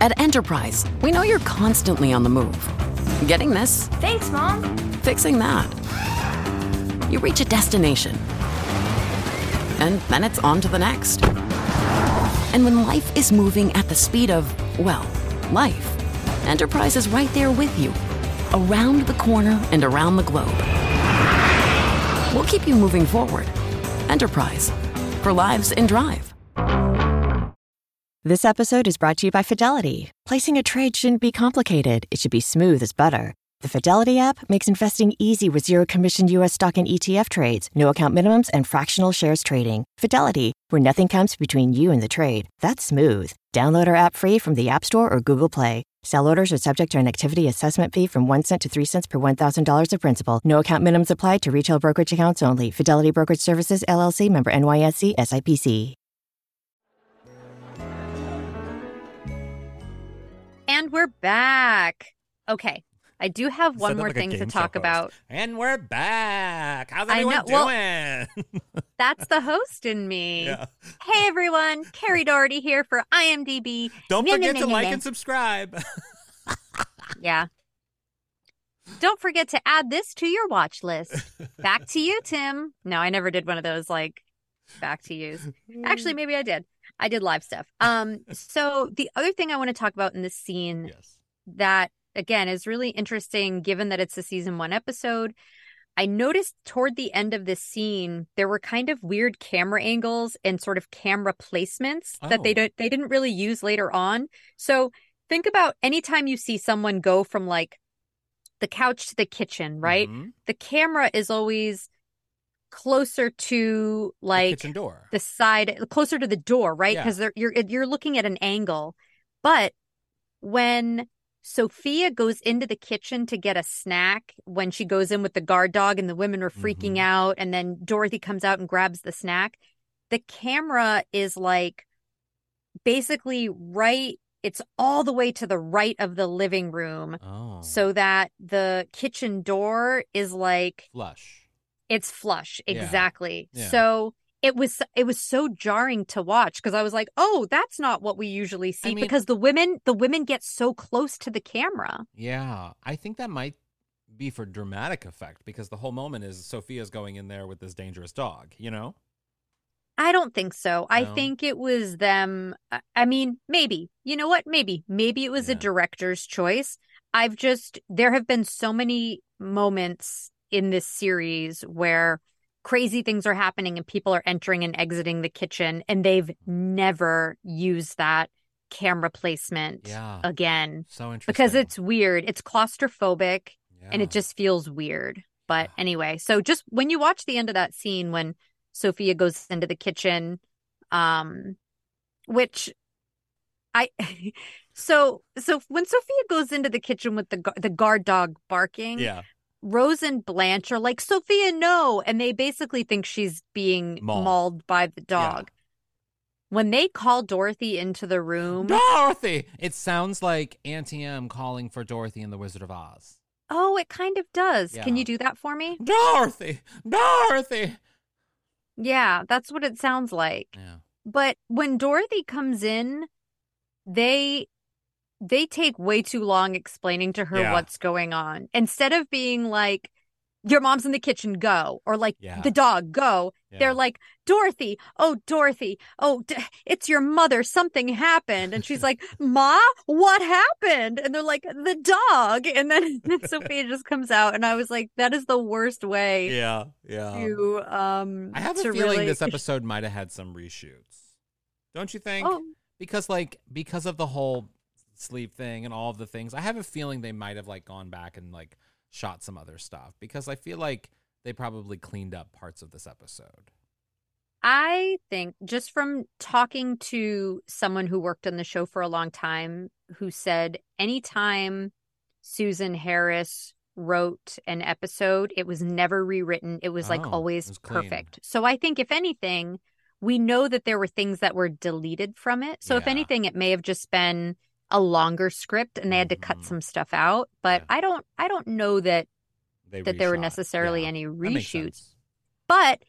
At Enterprise, we know you're constantly on the move. Getting this? Thanks, Mom. Fixing that. You reach a destination. And then it's on to the next. And when life is moving at the speed of, well, life, Enterprise is right there with you. Around the corner and around the globe. We'll keep you moving forward. Enterprise. For lives in drive. This episode is brought to you by Fidelity. Placing a trade shouldn't be complicated, it should be smooth as butter. The Fidelity app makes investing easy with zero commission US stock and ETF trades, no account minimums, and fractional shares trading. Fidelity, where nothing comes between you and the trade. That's smooth. Download our app free from the App Store or Google Play. Sell orders are subject to an activity assessment fee from 1 cent to 3 cents per $1,000 of principal. No account minimums apply to retail brokerage accounts only. Fidelity Brokerage Services, LLC member NYSE SIPC. And we're back. Okay, I do have one more like thing to talk host. about. And we're back. How's everyone know- well- doing? *laughs* That's the host in me. Yeah. Hey everyone, Kerri Doherty here for IMDb. Don't forget to like and subscribe. *laughs* Yeah. Don't forget to add this to your watch list. Back to you, Tim. No, I never did one of those like back to yous. Actually, *laughs* maybe I did. I did live stuff. Um, so the other thing I want to talk about in this scene that again is really interesting, given that it's a season one episode. I noticed toward the end of this scene there were kind of weird camera angles and sort of camera placements that they Oh. don't they didn't really use later on. So think about anytime you see someone go from like the couch to the kitchen, right? Mhm. The camera is always closer to like kitchen door. the side closer to the door, right? Because they're you're you're looking at an angle. But when Sophia goes into the kitchen to get a snack, when she goes in with the guard dog and the women are freaking Mm-hmm. out, and then Dorothy comes out and grabs the snack, the camera is like basically right. It's all the way to the right of the living room. Oh. So that the kitchen door is like Flush. it's flush. Yeah. Exactly. Yeah. So it was it was so jarring to watch because I was like, "Oh, that's not what we usually see." mean- because the women the women get so close to the camera. Yeah, I think that might be for dramatic effect because the whole moment is Sophia's going in there with this dangerous dog, you know? I don't think so. I think it was them. I- I mean, maybe. You know what? Maybe. Maybe it was a director's choice. I've just, there have been so many moments in this series where crazy things are happening and people are entering and exiting the kitchen, and they've never used that camera placement Yeah. again. So interesting. Because it's weird. It's claustrophobic and it just feels weird. But anyway, so just when you watch the end of that scene when Sophia goes into the kitchen, um, which I *laughs* so so when Sophia goes into the kitchen with the the guard dog barking, Yeah. Rose and Blanche are like Sophia, no, and they basically think she's being Mauled. mauled, by the dog. When they call Dorothy into the room, Dorothy! It sounds like Auntie Em calling for Dorothy in The Wizard of Oz. oh, it kind of does. Can you do that for me? Dorothy! Dorothy! Yeah, that's what it sounds like. Yeah. But when Dorothy comes in, they they take way too long explaining to her Yeah. what's going on. Instead of being like your mom's in the kitchen, go, or like Yeah. the dog, go. They're like, Dorothy, oh, Dorothy, oh, d- it's your mother. Something happened. And she's like, *laughs* Ma, what happened? And they're like, the dog. And *laughs* then Sophia just comes out. And I was like, that is the worst way Yeah, yeah. to, um, I have a to feeling really- this *laughs* episode might have had some reshoots. Don't you think? Oh. Because like because of the whole sleep thing and all of the things, I have a feeling they might have like gone back and like shot some other stuff because I feel like they probably cleaned up parts of this episode. I think just from talking to someone who worked on the show for a long time, who said anytime Susan Harris wrote an episode, it was never rewritten. It was like Oh, always was perfect. So I think if anything, we know that there were things that were deleted from it. So if anything, it may have just been a longer script and they had to Mm-hmm. cut some stuff out. But I don't I don't know that They that there were necessarily Yeah, any reshoots. But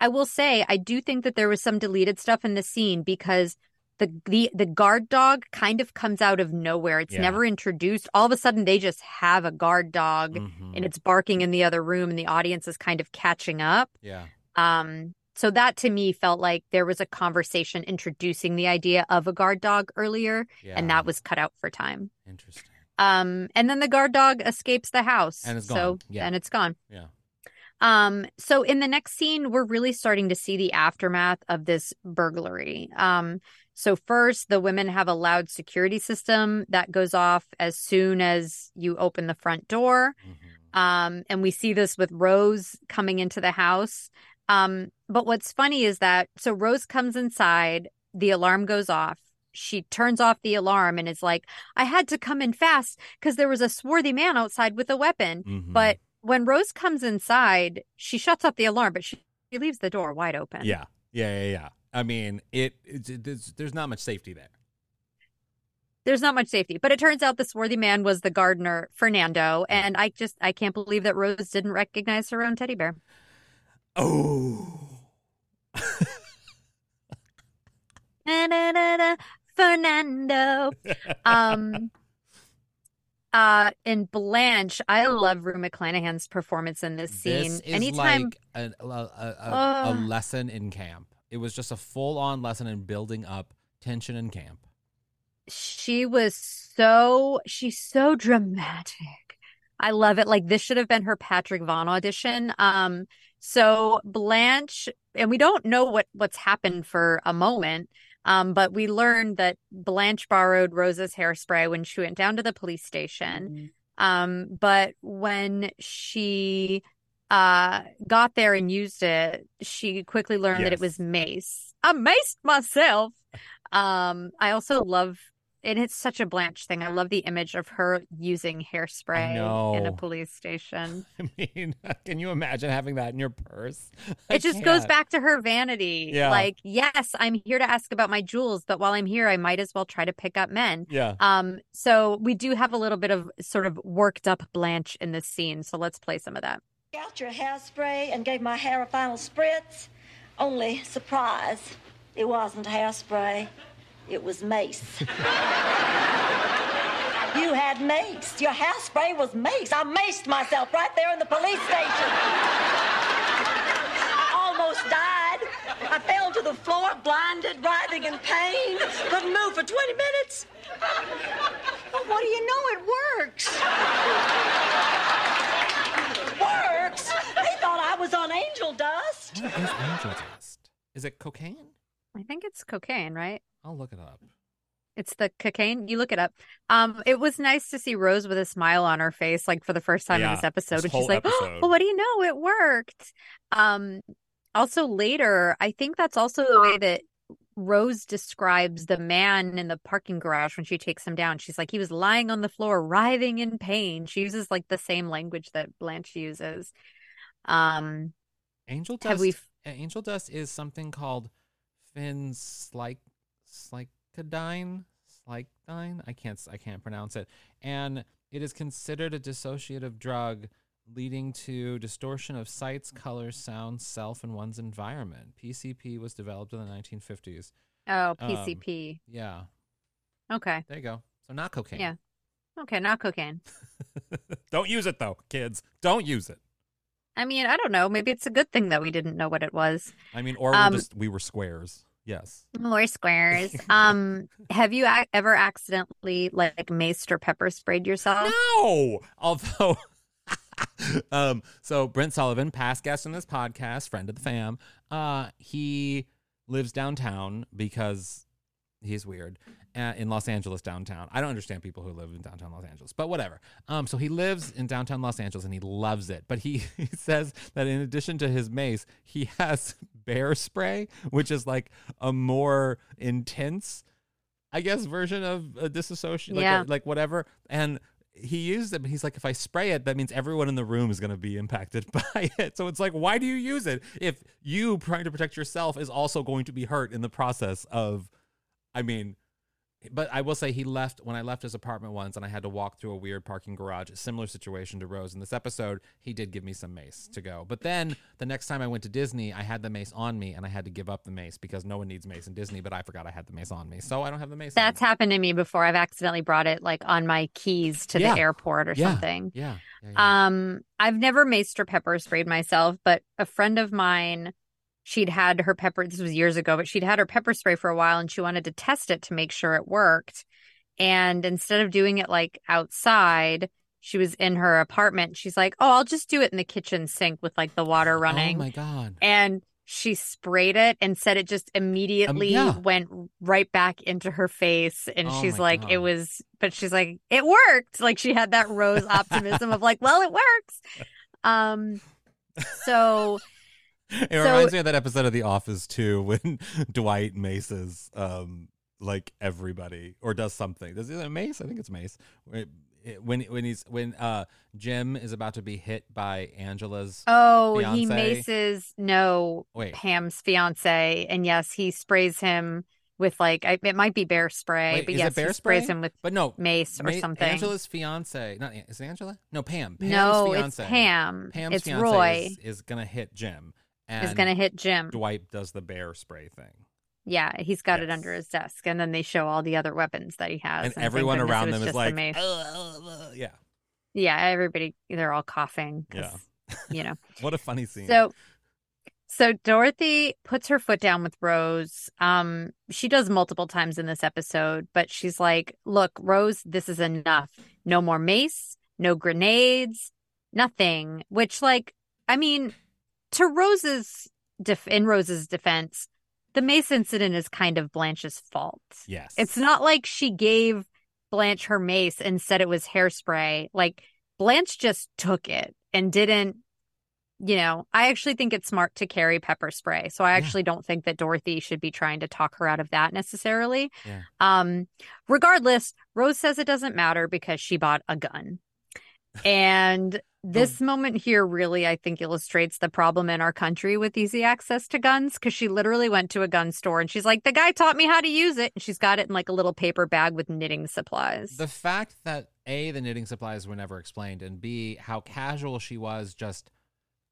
I will say I do think that there was some deleted stuff in the scene because the the the guard dog kind of comes out of nowhere. It's Yeah. never introduced. All of a sudden they just have a guard dog Mm-hmm. and it's barking in the other room and the audience is kind of catching up. Yeah. Um so that to me felt like there was a conversation introducing the idea of a guard dog earlier and that was cut out for time. Interesting. Um and then the guard dog escapes the house. And it's So gone. Yeah. and it's gone. Yeah. Um, so in the next scene, we're really starting to see the aftermath of this burglary. Um, so first, the women have a loud security system that goes off as soon as you open the front door. Um, and we see this with Rose coming into the house. Um, but what's funny is that so Rose comes inside, the alarm goes off. She turns off the alarm and is like, I had to come in fast because there was a swarthy man outside with a weapon. Mhm. But when Rose comes inside, she shuts off the alarm, but she, she leaves the door wide open. Yeah. Yeah, yeah, yeah. I mean, it, it's it there's, there's not much safety there. There's not much safety. But it turns out the swarthy man was the gardener, Fernando. And I just, I can't believe that Rose didn't recognize her own teddy bear. Oh. Fernando. Um, *laughs* uh, in Blanche, I love Rue McClanahan's performance in this scene. This is Anytime, like a, a, a, a, a lesson in camp. it was just a full on lesson in building up tension in camp. she was so she's so dramatic. I love it. Like this should have been her Patrick Vaughn audition. Um, so Blanche, and we don't know what what's happened for a moment. Um, but we learned that Blanche borrowed Rose's hairspray when she went down to the police station. Um, but when she uh got there and used it, she quickly learned that it was mace. I maced myself. Um, I also love and it's such a Blanche thing. I love the image of her using hairspray in a police station. *laughs* I mean, *laughs* can you imagine having that in your purse? *laughs* I It just goes can't. back to her vanity. Yeah. Like, yes, I'm here to ask about my jewels, but while I'm here, I might as well try to pick up men. Yeah. Um, so we do have a little bit of sort of worked up Blanche in this scene. So let's play some of that. out your hairspray and gave my hair a final spritz. Only surprise, it wasn't hairspray, it was mace. you had mace. Your hairspray was mace. I maced myself right there in the police station. I almost died. I fell to the floor, blinded, writhing in pain. Couldn't move for 20 minutes. But what do you know? It works. works. They thought I was on angel dust. What is angel dust? Is it cocaine? I think it's cocaine, right? I'll look it up. It's the cocaine. You look it up. Um, it was nice to see Rose with a smile on her face, like for the first time in this episode. this But she's like, episode. "Oh, what do you know? It worked." Um, also later, I think that's also the way that Rose describes the man in the parking garage when she takes him down. She's like, he was lying on the floor, writhing in pain. She uses like the same language that Blanche uses. Um, Angel dust. Have we angel dust is something called phencyclidine, slicodine, slicodine. I can't. s- I can't pronounce it. And it is considered a dissociative drug, leading to distortion of sights, colors, sounds, self, and one's environment. PCP was developed in the 1950s. oh, Um, PCP. yeah. okay. There you go. So not cocaine. Yeah. Okay, not cocaine. *laughs* Don't use it though, kids. Don't use it. I mean, I don't know. Maybe it's a good thing that we didn't know what it was. I mean, or Um, we're just we were squares. Yes. More squares. *laughs* Um, have you ac- ever accidentally like maced or pepper sprayed yourself? No. Although, *laughs* um, so Brent Sullivan, past guest on this podcast, friend of the fam, uh, he lives downtown because he's weird uh, in Los Angeles downtown. I don't understand people who live in downtown Los Angeles, but whatever. Um, so he lives in downtown Los Angeles and he loves it. But he, *laughs* he says that in addition to his mace, he has *laughs* bear spray, which is like a more intense I guess version of a disassociate, like, Yeah. like whatever. And he used it, but he's like, if I spray it, that means everyone in the room is going to be impacted *laughs* by it. So it's like, why do you use it if you trying to protect yourself is also going to be hurt in the process of, I mean, but I will say he left when I left his apartment once and I had to walk through a weird parking garage, similar situation to Rose in this episode. He did give me some mace to go. But then the next time I went to Disney, I had the mace on me and I had to give up the mace because no one needs mace in Disney, but I forgot I had the mace on me. So I don't have the mace. That's happened to me before. I've accidentally brought it like on my keys to Yeah. the airport or Yeah. something. Yeah. yeah, yeah. Um, I've never maced or pepper sprayed myself, but a friend of mine, she'd had her pepper, this was years ago, but she'd had her pepper spray for a while and she wanted to test it to make sure it worked. And instead of doing it like outside, she was in her apartment. She's like, Oh, I'll just do it in the kitchen sink with like the water running. Oh my God. And she sprayed it and said it just immediately yeah. went right back into her face. And Oh she's like, it was, but she's like, it worked. Like she had that rose optimism of like, well, it works. Um, so It So- reminds me of that episode of The Office too, *laughs* when Dwight maces um like everybody or does something. Does it mace? I think it's mace. When when when he's when uh Jim is about to be hit by Angela's Oh, he maces no Wait. Pam's fiance, and yes, he sprays him with like I, it might be bear spray, Wait, but yes, bear he sprays spray? him with But no, mace or Ma- something. Angela's fiance, not is it Angela? No, Pam. Pam's No, it's fiance. Pam. Pam's It's fiance Roy. is, is gonna hit Jim. And is gonna hit Jim. Dwight does the bear spray thing. Yeah, he's got it under his desk, and then they show all the other weapons that he has, And thank everyone around them is like, mace. "Uh, yeah. yeah, everybody they're all coughing. Yeah. you know. *laughs* What a funny scene. So So Dorothy puts her foot down with Rose. Um, she does multiple times in this episode, but she's like, "Look, Rose, this is enough. No more mace, no grenades, nothing." Which, like, I mean, to Rose's def- in Rose's defense, the mace incident is kind of Blanche's fault. Yes. It's not like she gave Blanche her mace and said it was hairspray. Like Blanche just took it and didn't, you know, I actually think it's smart to carry pepper spray. So I actually don't think that Dorothy should be trying to talk her out of that necessarily. Yeah. Um, regardless, Rose says it doesn't matter because she bought a gun. And Oh. this moment here really, I think, illustrates the problem in our country with easy access to guns because she literally went to a gun store and she's like, the guy taught me how to use it. And she's got it in like a little paper bag with knitting supplies. The fact that A, the knitting supplies were never explained, and B, how casual she was just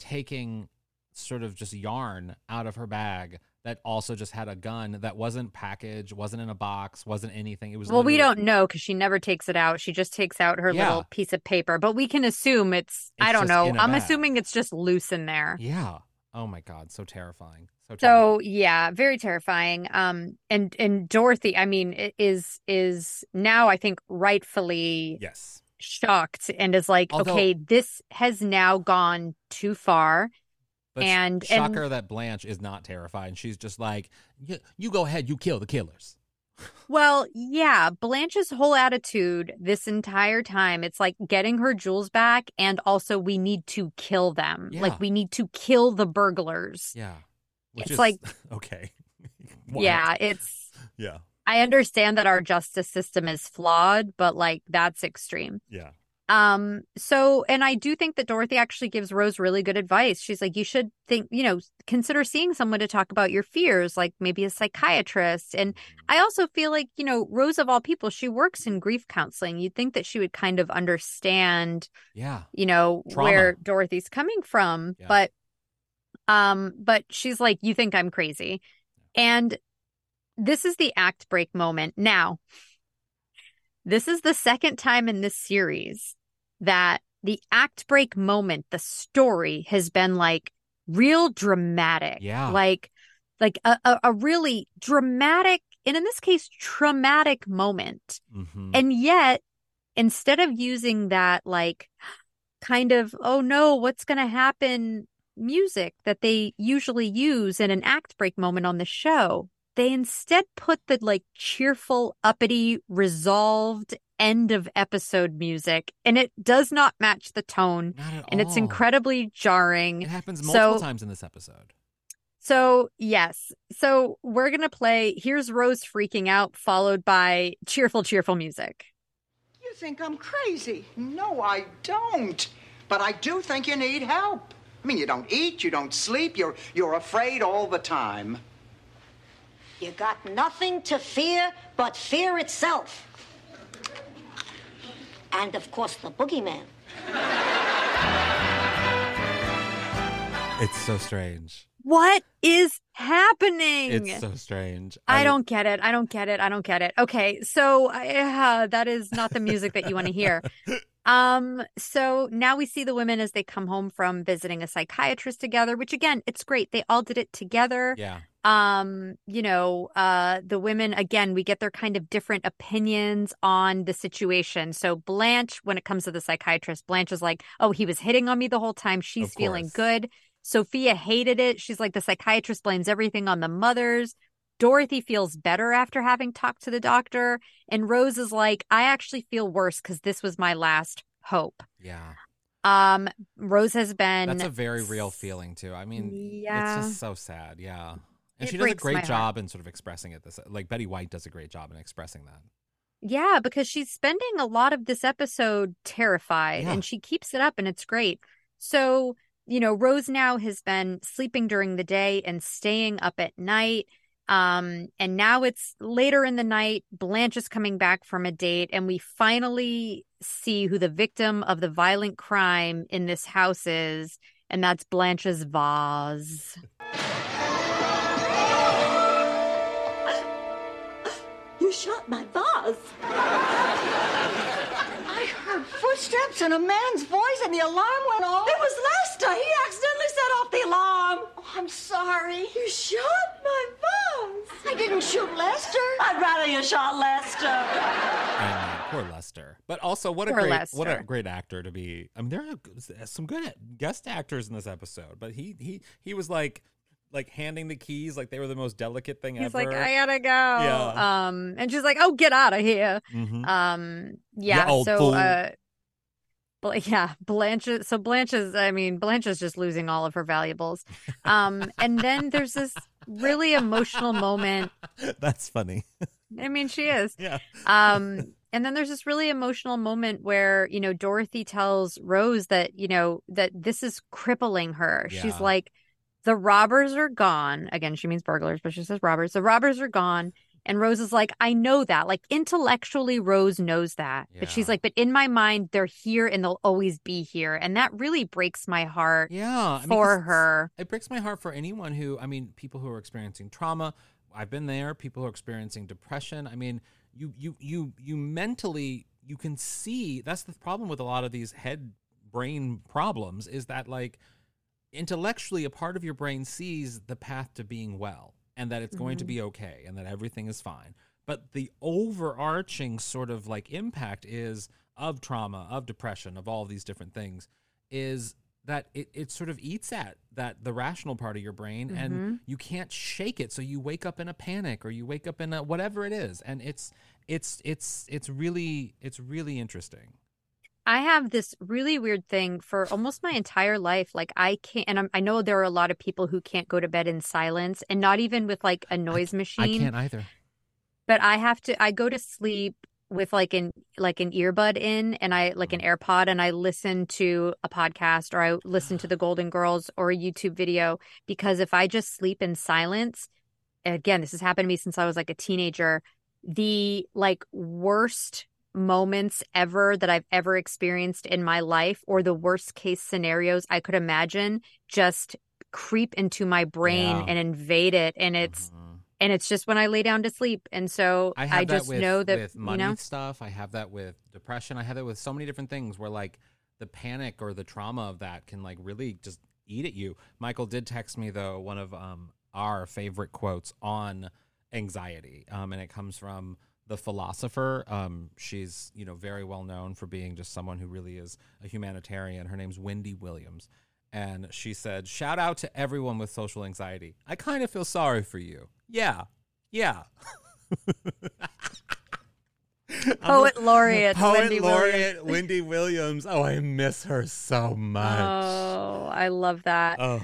taking sort of just yarn out of her bag that also just had a gun that wasn't packaged, wasn't in a box, wasn't anything. It was well, we don't know because she never takes it out. She just takes out her Yeah. little piece of paper, but we can assume it's, I don't know. I'm bag. assuming it's just loose in there. Yeah. Oh my god, so terrifying. So terrifying. So yeah, very terrifying. Um, and and Dorothy, I mean, is is now I think rightfully yes shocked and is like, Although- okay, this has now gone too far. But and shocker and that Blanche is not terrified. And she's just like, you go ahead, you kill the killers. *laughs* well, yeah, Blanche's whole attitude this entire time, it's like getting her jewels back, and also we need to kill them. Yeah. Like we need to kill the burglars. Yeah. Which It's is like- *laughs* okay. *laughs* Yeah, it's Yeah. I understand that our justice system is flawed, but like that's extreme. Yeah. Um, so, and I do think that Dorothy actually gives Rose really good advice. She's like, you should think, you know, consider seeing someone to talk about your fears, like maybe a psychiatrist. And I also feel like, you know, Rose of all people, she works in grief counseling. You'd think that she would kind of understand, Yeah. you know, Trauma. where Dorothy's coming from. Yeah. But, um, but she's like, you think I'm crazy. And this is the act break moment. Now, this is the second time in this series that the act break moment, the story has been like real dramatic. Yeah. Like, like a, a, a really dramatic, and in this case, traumatic moment. Mhm. And yet, instead of using that, like, kind of, oh no, what's going to happen music that they usually use in an act break moment on the show, they instead put the like cheerful, uppity, resolved end of episode music, and it does not match the tone. Not at and it's incredibly jarring. It happens multiple So- times in this episode. So, yes. So, we're going to play Here's Rose Freaking Out, followed by cheerful, cheerful music. You think I'm crazy? No, I don't. But I do think you need help. I mean, you don't eat, you don't sleep, you're you're afraid all the time. You got nothing to fear but fear itself. And of course, the boogeyman. It's so strange. What is happening? It's so strange. I don't get it. I don't get it. I don't get it. Okay, so uh, that is not the music that you want to hear. *laughs* Um, so now we see the women as they come home from visiting a psychiatrist together, which again, it's great. They all did it together. Yeah. Um, you know, uh the women again, we get their kind of different opinions on the situation. So Blanche, when it comes to the psychiatrist, Blanche is like, "Oh, he was hitting on me the whole time. She's feeling good." Sophia hated it. She's like, the psychiatrist blames everything on the mothers. Dorothy feels better after having talked to the doctor. And Rose is like, I actually feel worse because this was my last hope. Yeah. Um, Rose has been That's a very real feeling too. I mean, Yeah. it's just so sad. Yeah. And It she does a great job in sort of expressing it. This like Betty White does a great job in expressing that. Yeah, because she's spending a lot of this episode terrified Yeah. and she keeps it up and it's great. So, you know, Rose now has been sleeping during the day and staying up at night. Um, and now it's later in the night. Blanche is coming back from a date, and we finally see who the victim of the violent crime in this house is, and that's Blanche's vase. *laughs* shot my vase. I heard footsteps and a man's voice, and the alarm went off. It was Lester. He accidentally set off the alarm. Oh, I'm sorry. You shot my boss. I didn't shoot Lester. I'd rather you shot Lester. I mean, poor Lester. But also, what a Poor great what a great actor to be. I mean, there are some good guest actors in this episode, but he he he was like like handing the keys like they were the most delicate thing He's ever. He's like, I gotta go. Yeah. Um, and she's like, Oh, get out of here. Mhm. Um, yeah. so, fool. uh, yeah, Blanche. So Blanche is, I mean, Blanche is just losing all of her valuables. Um, and then there's this really emotional moment. *laughs* That's funny. I mean, she is. *laughs* Yeah. Um, and then there's this really emotional moment where, you know, Dorothy tells Rose that, you know, that this is crippling her. She's like, the robbers are gone. Again, she means burglars, but she says robbers. The robbers are gone. And Rose is like, I know that. Like intellectually, Rose knows that. But she's like, but in my mind, they're here and they'll always be here. And that really breaks my heart Yeah, I mean, her. It breaks my heart for anyone who, I mean, people who are experiencing trauma. I've been there. People who are experiencing depression. I mean, you, you, you, you mentally, you can see. That's the problem with a lot of these head brain problems is that like intellectually, a part of your brain sees the path to being well and that it's going to Mhm. be okay and that everything is fine. But the overarching sort of like impact is of trauma, of depression, of all these different things is that it, it sort of eats at that the rational part of your brain Mhm. and you can't shake it so you wake up in a panic or you wake up in a whatever it is and it's it's it's it's really it's really interesting I have this really weird thing for almost my entire life. Like I can't, and I'm, I know there are a lot of people who can't go to bed in silence, and not even with like a noise machine. i can't either But I have to. I go to sleep with like an like an earbud in, and I like an mm-hmm. AirPod, and I listen to a podcast or I listen to *sighs* the Golden Girls or a YouTube video because if I just sleep in silence, again, this has happened to me since I was like a teenager. The like worst moments ever that I've ever experienced in my life, or the worst case scenarios I could imagine, just creep into my brain Yeah. and invade it, and it's and it's just when I lay down to sleep, and so I I, just that with, know that with you money know. stuff. I have that with depression. I have that with so many different things where like the panic or the trauma of that can like really just eat at you. Michael did text me though one of um our favorite quotes on anxiety, um, and it comes from the philosopher. Um, she's you know very well known for being just someone who really is a humanitarian. Her name's Wendy Williams. And she said, Shout out to everyone with social anxiety. I kind of feel sorry for you. Yeah. Yeah. *laughs* Poet laureate Poet Wendy laureate Williams. Wendy Williams. Oh, I miss her so much. Oh, I love that. Oh.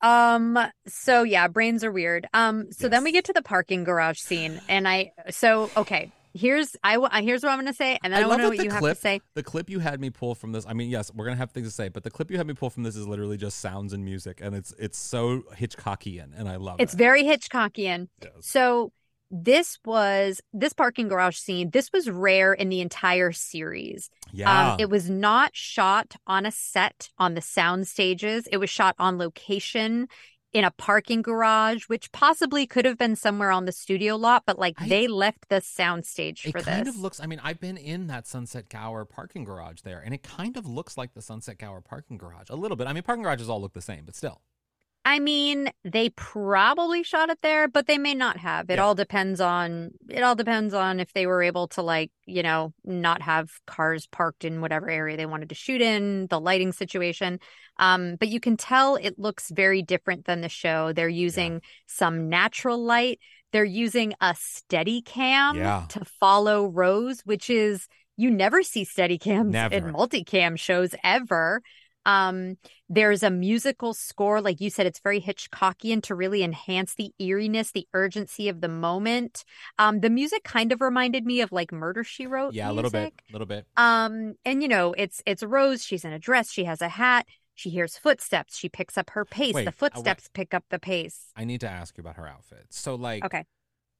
Um, so yeah, brains are weird. Um, so then we get to the parking garage scene, and I so okay. Here's I here's what I'm gonna say, and then I, want to know what you the have clip, to say. The clip you had me pull from this. I mean, yes, we're gonna have things to say, but the clip you had me pull from this is literally just sounds and music, and it's it's so Hitchcockian, and I love It's it. It's very Hitchcockian. So this was this parking garage scene. This was rare in the entire series. Yeah. Um, it was not shot on a set on the sound stages. It was shot on location in a parking garage, which possibly could have been somewhere on the studio lot, but like they left the sound stage for this. It kind of looks. I mean, I've been in that Sunset Gower parking garage there, and it kind of looks like the Sunset Gower parking garage a little bit. I mean, parking garages all look the same, but still. I mean, they probably shot it there, but they may not have. It Yeah. all depends on it all depends on if they were able to like, you know, not have cars parked in whatever area they wanted to shoot in, the lighting situation. Um, but you can tell it looks very different than the show. They're using some natural light. They're using a steady cam Yeah. to follow Rose, which is you never see steady cams in multicam shows ever. Um, there's a musical score, like you said, it's very Hitchcockian to really enhance the eeriness, the urgency of the moment. Um, the music kind of reminded me of like Murder She Wrote. Yeah, a little bit, a little bit. Um, and you know, it's it's Rose. She's in a dress. She has a hat. She hears footsteps. She picks up her pace. Wait, the footsteps pick up the pace. I need to ask you about her outfit. So, like, Okay.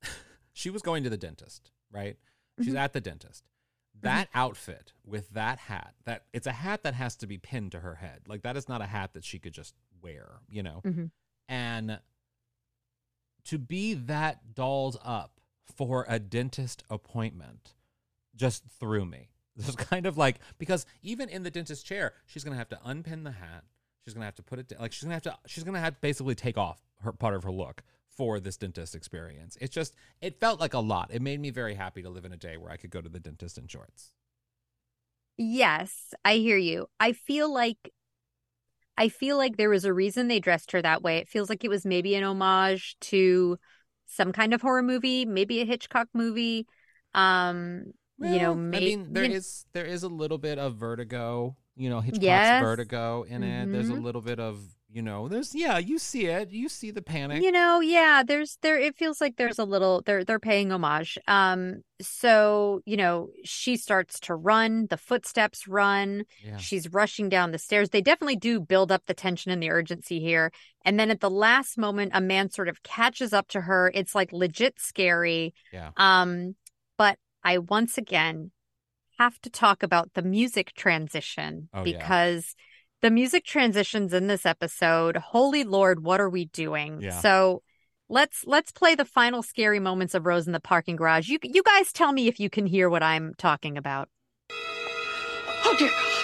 *laughs* she was going to the dentist, right? She's Mhm. at the dentist. That outfit with that hat, that it's a hat that has to be pinned to her head. Like that is not a hat that she could just wear, you know. Mhm. And to be that dolled up for a dentist appointment just threw me. *laughs* This was kind of like because even in the dentist chair, she's gonna have to unpin the hat. She's She's gonna have to put it down like she's gonna have to she's gonna have to basically take off her part of her look for this dentist experience. It's just it felt like a lot. It made me very happy to live in a day where I could go to the dentist in shorts. Yes, I hear you. I feel like I feel like there was a reason they dressed her that way. It feels like it was maybe an homage to some kind of horror movie, maybe a Hitchcock movie. Um, you know, Well, may- I mean, there is there is a little bit of Vertigo, you know, Hitchcock's Yes. Vertigo in it. There's a Mhm. little bit of you know, there's yeah, you see it, you see the panic. You know, yeah, there's there it feels like there's a little they're they're paying homage. Um so, you know, she starts to run, the footsteps run. Yeah. She's rushing down the stairs. They definitely do build up the tension and the urgency here. And then at the last moment a man sort of catches up to her. It's like legit scary. Yeah. Um but I once again have to talk about the music transition Oh, yeah. Because the music transitions in this episode, holy lord, what are we doing? Yeah. So let's let's play the final scary moments of Rose in the parking garage. You you guys tell me if you can hear what I'm talking about. Oh, dear God.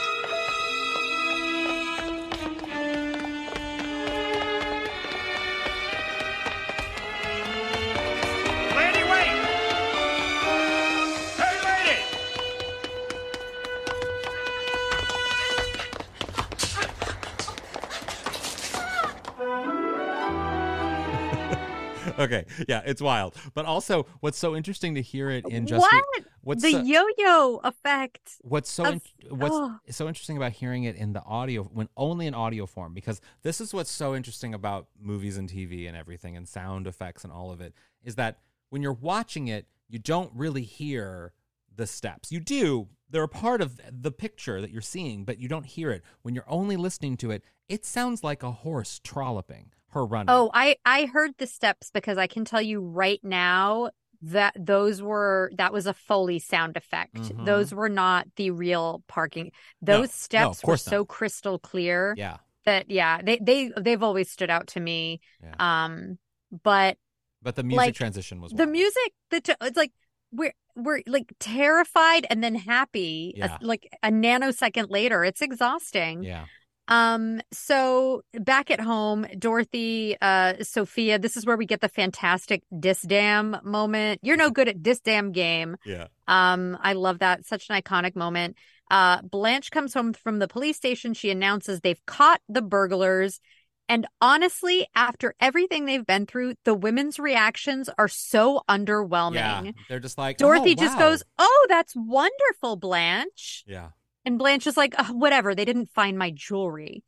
*laughs* okay, yeah, it's wild. But also, what's so interesting to hear it in just what? what's the so- yo-yo effect. What's so of- in- what's oh. so interesting about hearing it in the audio when only in audio form because this is what's so interesting about movies and TV and everything and sound effects and all of it is that when you're watching it you don't really hear the steps. You do. They're a part of the picture that you're seeing, but you don't hear it. When you're only listening to it, it sounds like a horse trolloping, her running. Oh, I I heard the steps because I can tell you right now that those were that was a Foley sound effect. Mhm. Those were not the real parking. Those no, steps of were not. so crystal clear Yeah. that yeah, they they they've always stood out to me. Um but But the music like, transition was the music the t- it's like we're we're like terrified and then happy a- like a nanosecond later. It's exhausting. Yeah. Um, so back at home, Dorothy, uh, Sophia, this is where we get the fantastic disdam moment. You're no good at disdam game. Yeah. Um, I love that. Such an iconic moment. Uh, Blanche comes home from the police station. She announces they've caught the burglars. And honestly, after everything they've been through, the women's reactions are so underwhelming. Yeah. They're just like Dorothy "Oh, just goes, Oh, that's wonderful, Blanche. Yeah. And Blanche is like, "Ugh, whatever, they didn't find my jewelry.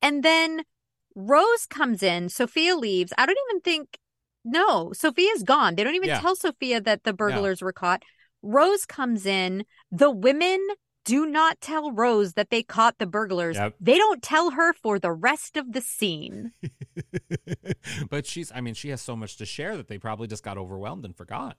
And then Rose comes in, Sophia leaves. I don't even think, no, Sophia's gone. They don't even Yeah. tell Sophia that the burglars were caught. Rose comes in. The women do not tell Rose that they caught the burglars. Yep. They don't tell her for the rest of the scene. *laughs* but she's I mean, she has so much to share that they probably just got overwhelmed and forgot.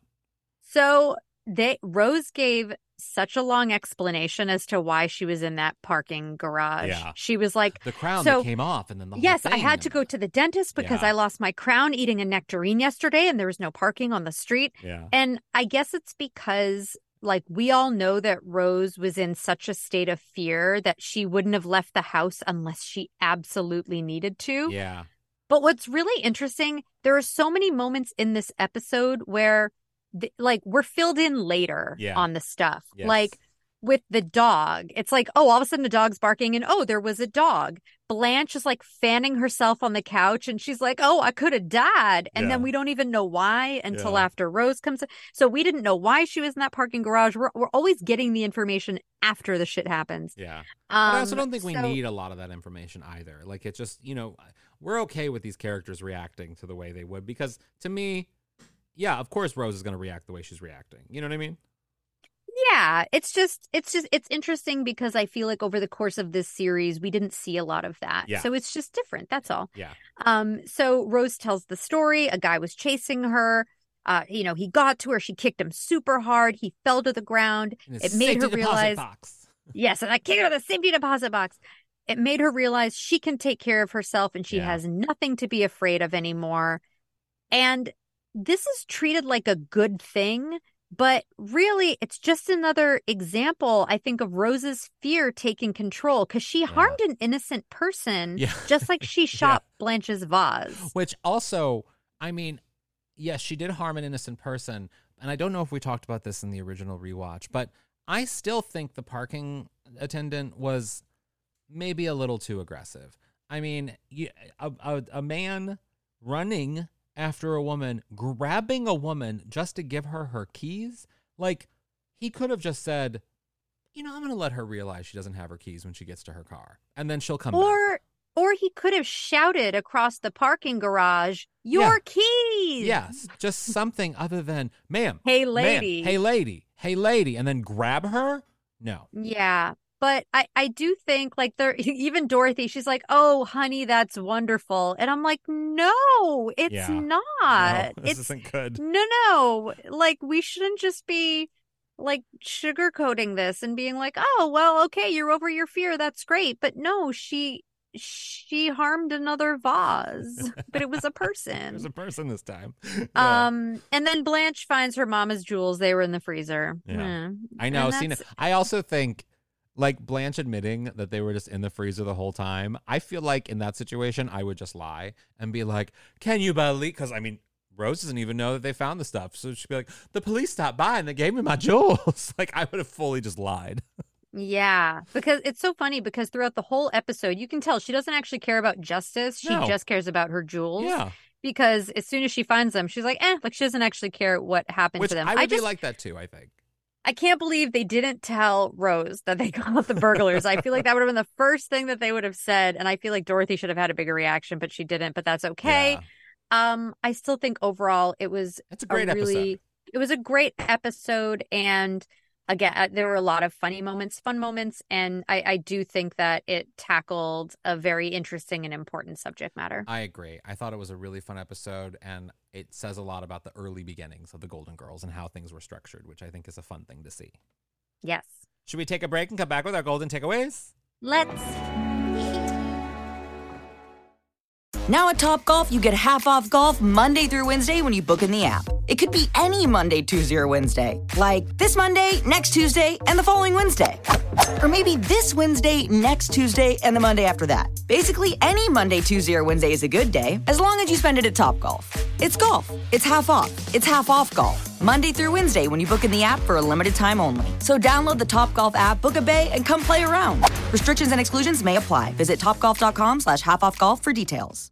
So they Rose gave such a long explanation as to why she was in that parking garage. Yeah. She was like The crown so, that came off and then the whole Yes, I had to go to the dentist because Yeah. I lost my crown eating a nectarine yesterday and there was no parking on the street. Yeah. And I guess it's because like we all know that Rose was in such a state of fear that she wouldn't have left the house unless she absolutely needed to. Yeah. But what's really interesting, there are so many moments in this episode where, th- like, we're filled in later Yeah. on the stuff. Yes. Like with the dog, it's like, oh, all of a sudden the dog's barking, and oh, there was a dog. Blanche is like fanning herself on the couch, and she's like, oh, I could have died. And then we don't even know why until Yeah. after Rose comes. So we didn't know why she was in that parking garage. We're, we're always getting the information after the shit happens. Yeah. but I also Um, don't think we so- need a lot of that information either. Like it's just, you know, we're okay with these characters reacting to the way they would because to me, yeah, of course Rose is going to react the way she's reacting. You know what I mean? Yeah, it's just it's just it's interesting because I feel like over the course of this series we didn't see a lot of that. Yeah. So it's just different, that's all. Yeah. Um so Rose tells the story, a guy was chasing her. Uh you know, he got to her, she kicked him super hard, he fell to the ground. It made her realize box. *laughs* Yes, and I kicked her in the safety deposit box. It made her realize she can take care of herself and she Yeah. has nothing to be afraid of anymore. And this is treated like a good thing But really, it's just another example, I think, of Rose's fear taking control because she harmed an innocent person, Yeah. just like she *laughs* shot Blanche's vase. Which also, I mean, yes, she did harm an innocent person. And I don't know if we talked about this in the original rewatch, but I still think the parking attendant was maybe a little too aggressive. I mean, you, a, a, a man running after a woman, grabbing a woman just to give her her keys, like he could have just said, you know, I'm going to let her realize she doesn't have her keys when she gets to her car, and then she'll come back. Or or he could have shouted across the parking garage, "Your keys!" Yes, just something other than, ma'am. Hey, ma'am, lady." hey, lady. Hey, lady. And then grab her? No. Yeah. But I, I do think like there *laughs* even Dorothy, she's like, Oh, honey, that's wonderful. And I'm like, No, it's Yeah. not. No, *laughs* this it's isn't good. no, no. Like we shouldn't just be like sugarcoating this and being like, Oh, well, okay, you're over your fear, that's great. But no, she she harmed another vase, but it was a person. *laughs* it was a person this time. Um, and then Blanche finds her mama's jewels. They were in the freezer. Yeah. Hmm. I know. See, I also think like Blanche admitting that they were just in the freezer the whole time. I feel like in that situation, I would just lie and be like, "Can you believe?" Because I mean, Rose doesn't even know that they found the stuff, so she'd be like, "The police stopped by and they gave me my *laughs* jewels." *laughs* like I would have fully just lied. *laughs* Yeah, because it's so funny because throughout the whole episode, you can tell she doesn't actually care about justice. She No. just cares about her jewels. Yeah. Because as soon as she finds them, she's like, eh, like she doesn't actually care what happened Which to them. I would just, be like that too. I think. I can't believe they didn't tell Rose that they caught the burglars. I feel like that would have been the first thing that they would have said. And I feel like Dorothy should have had a bigger reaction, but she didn't. But that's okay. Um, I still think overall it was It's a great really, episode. It was a great episode, and again, uh, there were a lot of funny moments, fun moments, and I, I do think that it tackled a very interesting and important subject matter. I agree. I thought it was a really fun episode, and it says a lot about the early beginnings of the Golden Girls and how things were structured, which I think is a fun thing to see. Yes. Should we take a break and come back with our golden takeaways? Let's. Now at top golf you get half off golf Monday through Wednesday when you book in the app. It could be any Monday, Tuesday, or Wednesday. Like this Monday, next Tuesday, and the following Wednesday. Or maybe this Wednesday, next Tuesday, and the Monday after that. Basically, any Monday, Tuesday, or Wednesday is a good day, as long as you spend it at Top Golf. It's golf. It's half off. It's half off golf. Monday through Wednesday when you book in the app for a limited time only. So download the Top Golf app, book a bay, and come play around. Restrictions and exclusions may apply. Visit topgolf.com slash half off golf for details.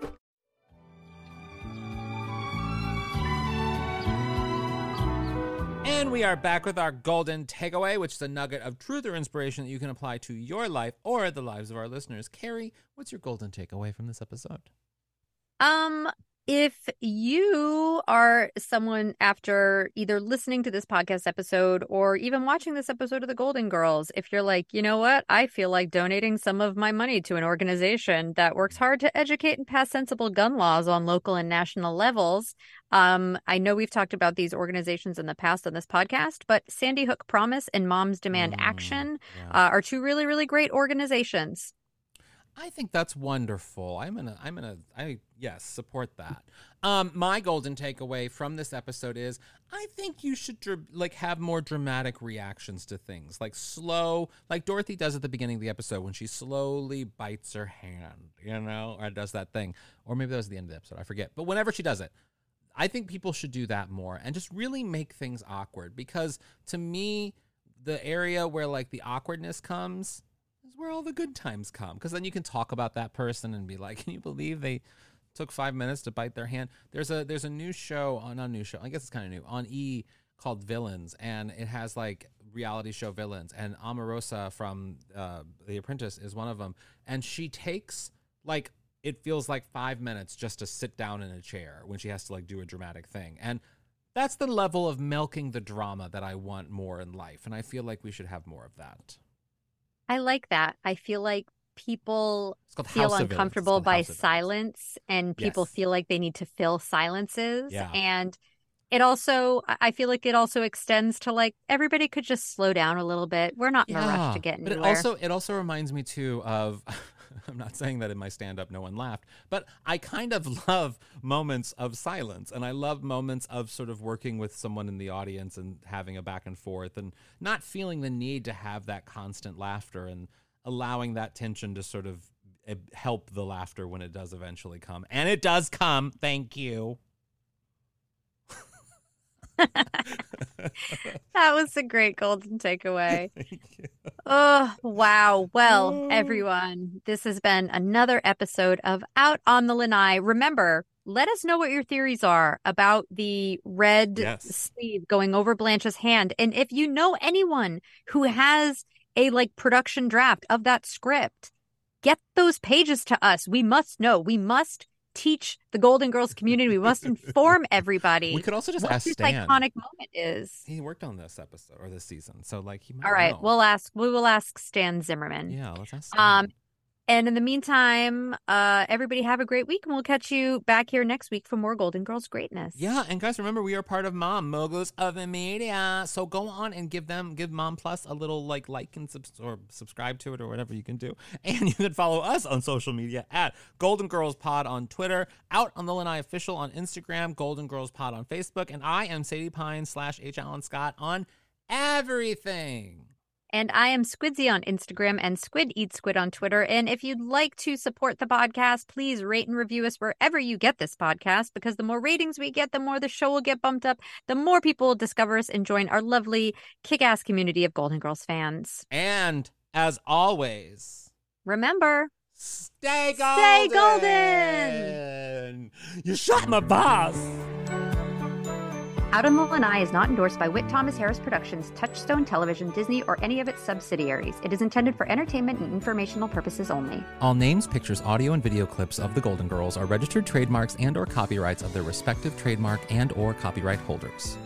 And we are back with our golden takeaway, which is a nugget of truth or inspiration that you can apply to your life or the lives of our listeners. Kerri, what's your golden takeaway from this episode? Um, if you are someone after either listening to this podcast episode or even watching this episode of The Golden Girls, if you're like, you know what, I feel like donating some of my money to an organization that works hard to educate and pass sensible gun laws on local and national levels. Um, I know we've talked about these organizations in the past on this podcast, but Sandy Hook Promise and Moms Demand Action uh, are two really, really great organizations. I think that's wonderful. I'm gonna, I'm gonna, I yes, support that. Um, my golden takeaway from this episode is I think you should dr- like have more dramatic reactions to things, like slow, like Dorothy does at the beginning of the episode when she slowly bites her hand, you know, or does that thing, or maybe that was the end of the episode. I forget, but whenever she does it, I think people should do that more and just really make things awkward because to me, the area where like the awkwardness comes where all the good times come because then you can talk about that person and be like, can you believe they took five minutes to bite their hand? There's a there's a new show on a new show. I guess it's kind of new on E called Villains, and it has like reality show villains. And Omarosa from uh, The Apprentice is one of them, and she takes like it feels like five minutes just to sit down in a chair when she has to like do a dramatic thing and that's the level of milking the drama that I want more in life, and I feel like we should have more of that. I like that. I feel like people feel House of Villains. It's uncomfortable by House silence and people Yes. feel like they need to fill silences. Yeah. And it also, I feel like it also extends to like everybody could just slow down a little bit. We're not in a rush to get but anywhere. it also it also reminds me too of *laughs* *laughs* I'm not saying that in my stand up no one laughed, but I kind of *laughs* love moments of silence and I love moments of sort of working with someone in the audience and having a back and forth and not feeling the need to have that constant laughter and allowing that tension to sort of eh, help the laughter when it does eventually come. And it does come. Thank you. *laughs* that was a great golden takeaway. *laughs* Oh, wow. Well, everyone, this has been another episode of Out on the Lanai. Remember, let us know what your theories are about the red Yes. sleeve going over Blanche's hand. And if you know anyone who has a like production draft of that script, get those pages to us. We must know. We must teach the Golden Girls community. We must inform *laughs* everybody. We could also just ask this Stan. iconic moment is. He worked on this episode or this season. So like he might All right, know. we'll ask. We will ask Stan Zimmerman. Yeah, let's ask Um, and in the meantime, uh, everybody have a great week, and we'll catch you back here next week for more Golden Girls greatness. Yeah, and guys, remember we are part of Mom Moguls of the Media. So go on and give them, give Mom Plus a little like, like and or subscribe to it or whatever you can do. *laughs* And you can follow us on social media at Golden Girls Pod on Twitter, out on the Lanai Official on Instagram, Golden Girls Pod on Facebook, and I am Sadie Pines slash H Alan Scott on everything. And I am Squidsy on Instagram and Squid Eats Squid on Twitter. And if you'd like to support the podcast, please rate and review us wherever you get this podcast, because the more ratings we get, the more the show will get bumped up, the more people will discover us and join our lovely kick ass community of Golden Girls fans. And as always, Remember, stay Stay golden. You shot my boss. Out on the Lanai is not endorsed by Witt Thomas Harris Productions, Touchstone Television, Disney, or any of its subsidiaries. It is intended for entertainment and informational purposes only. All names, pictures, audio, and video clips of the Golden Girls are registered trademarks and or copyrights of their respective trademark and or copyright holders.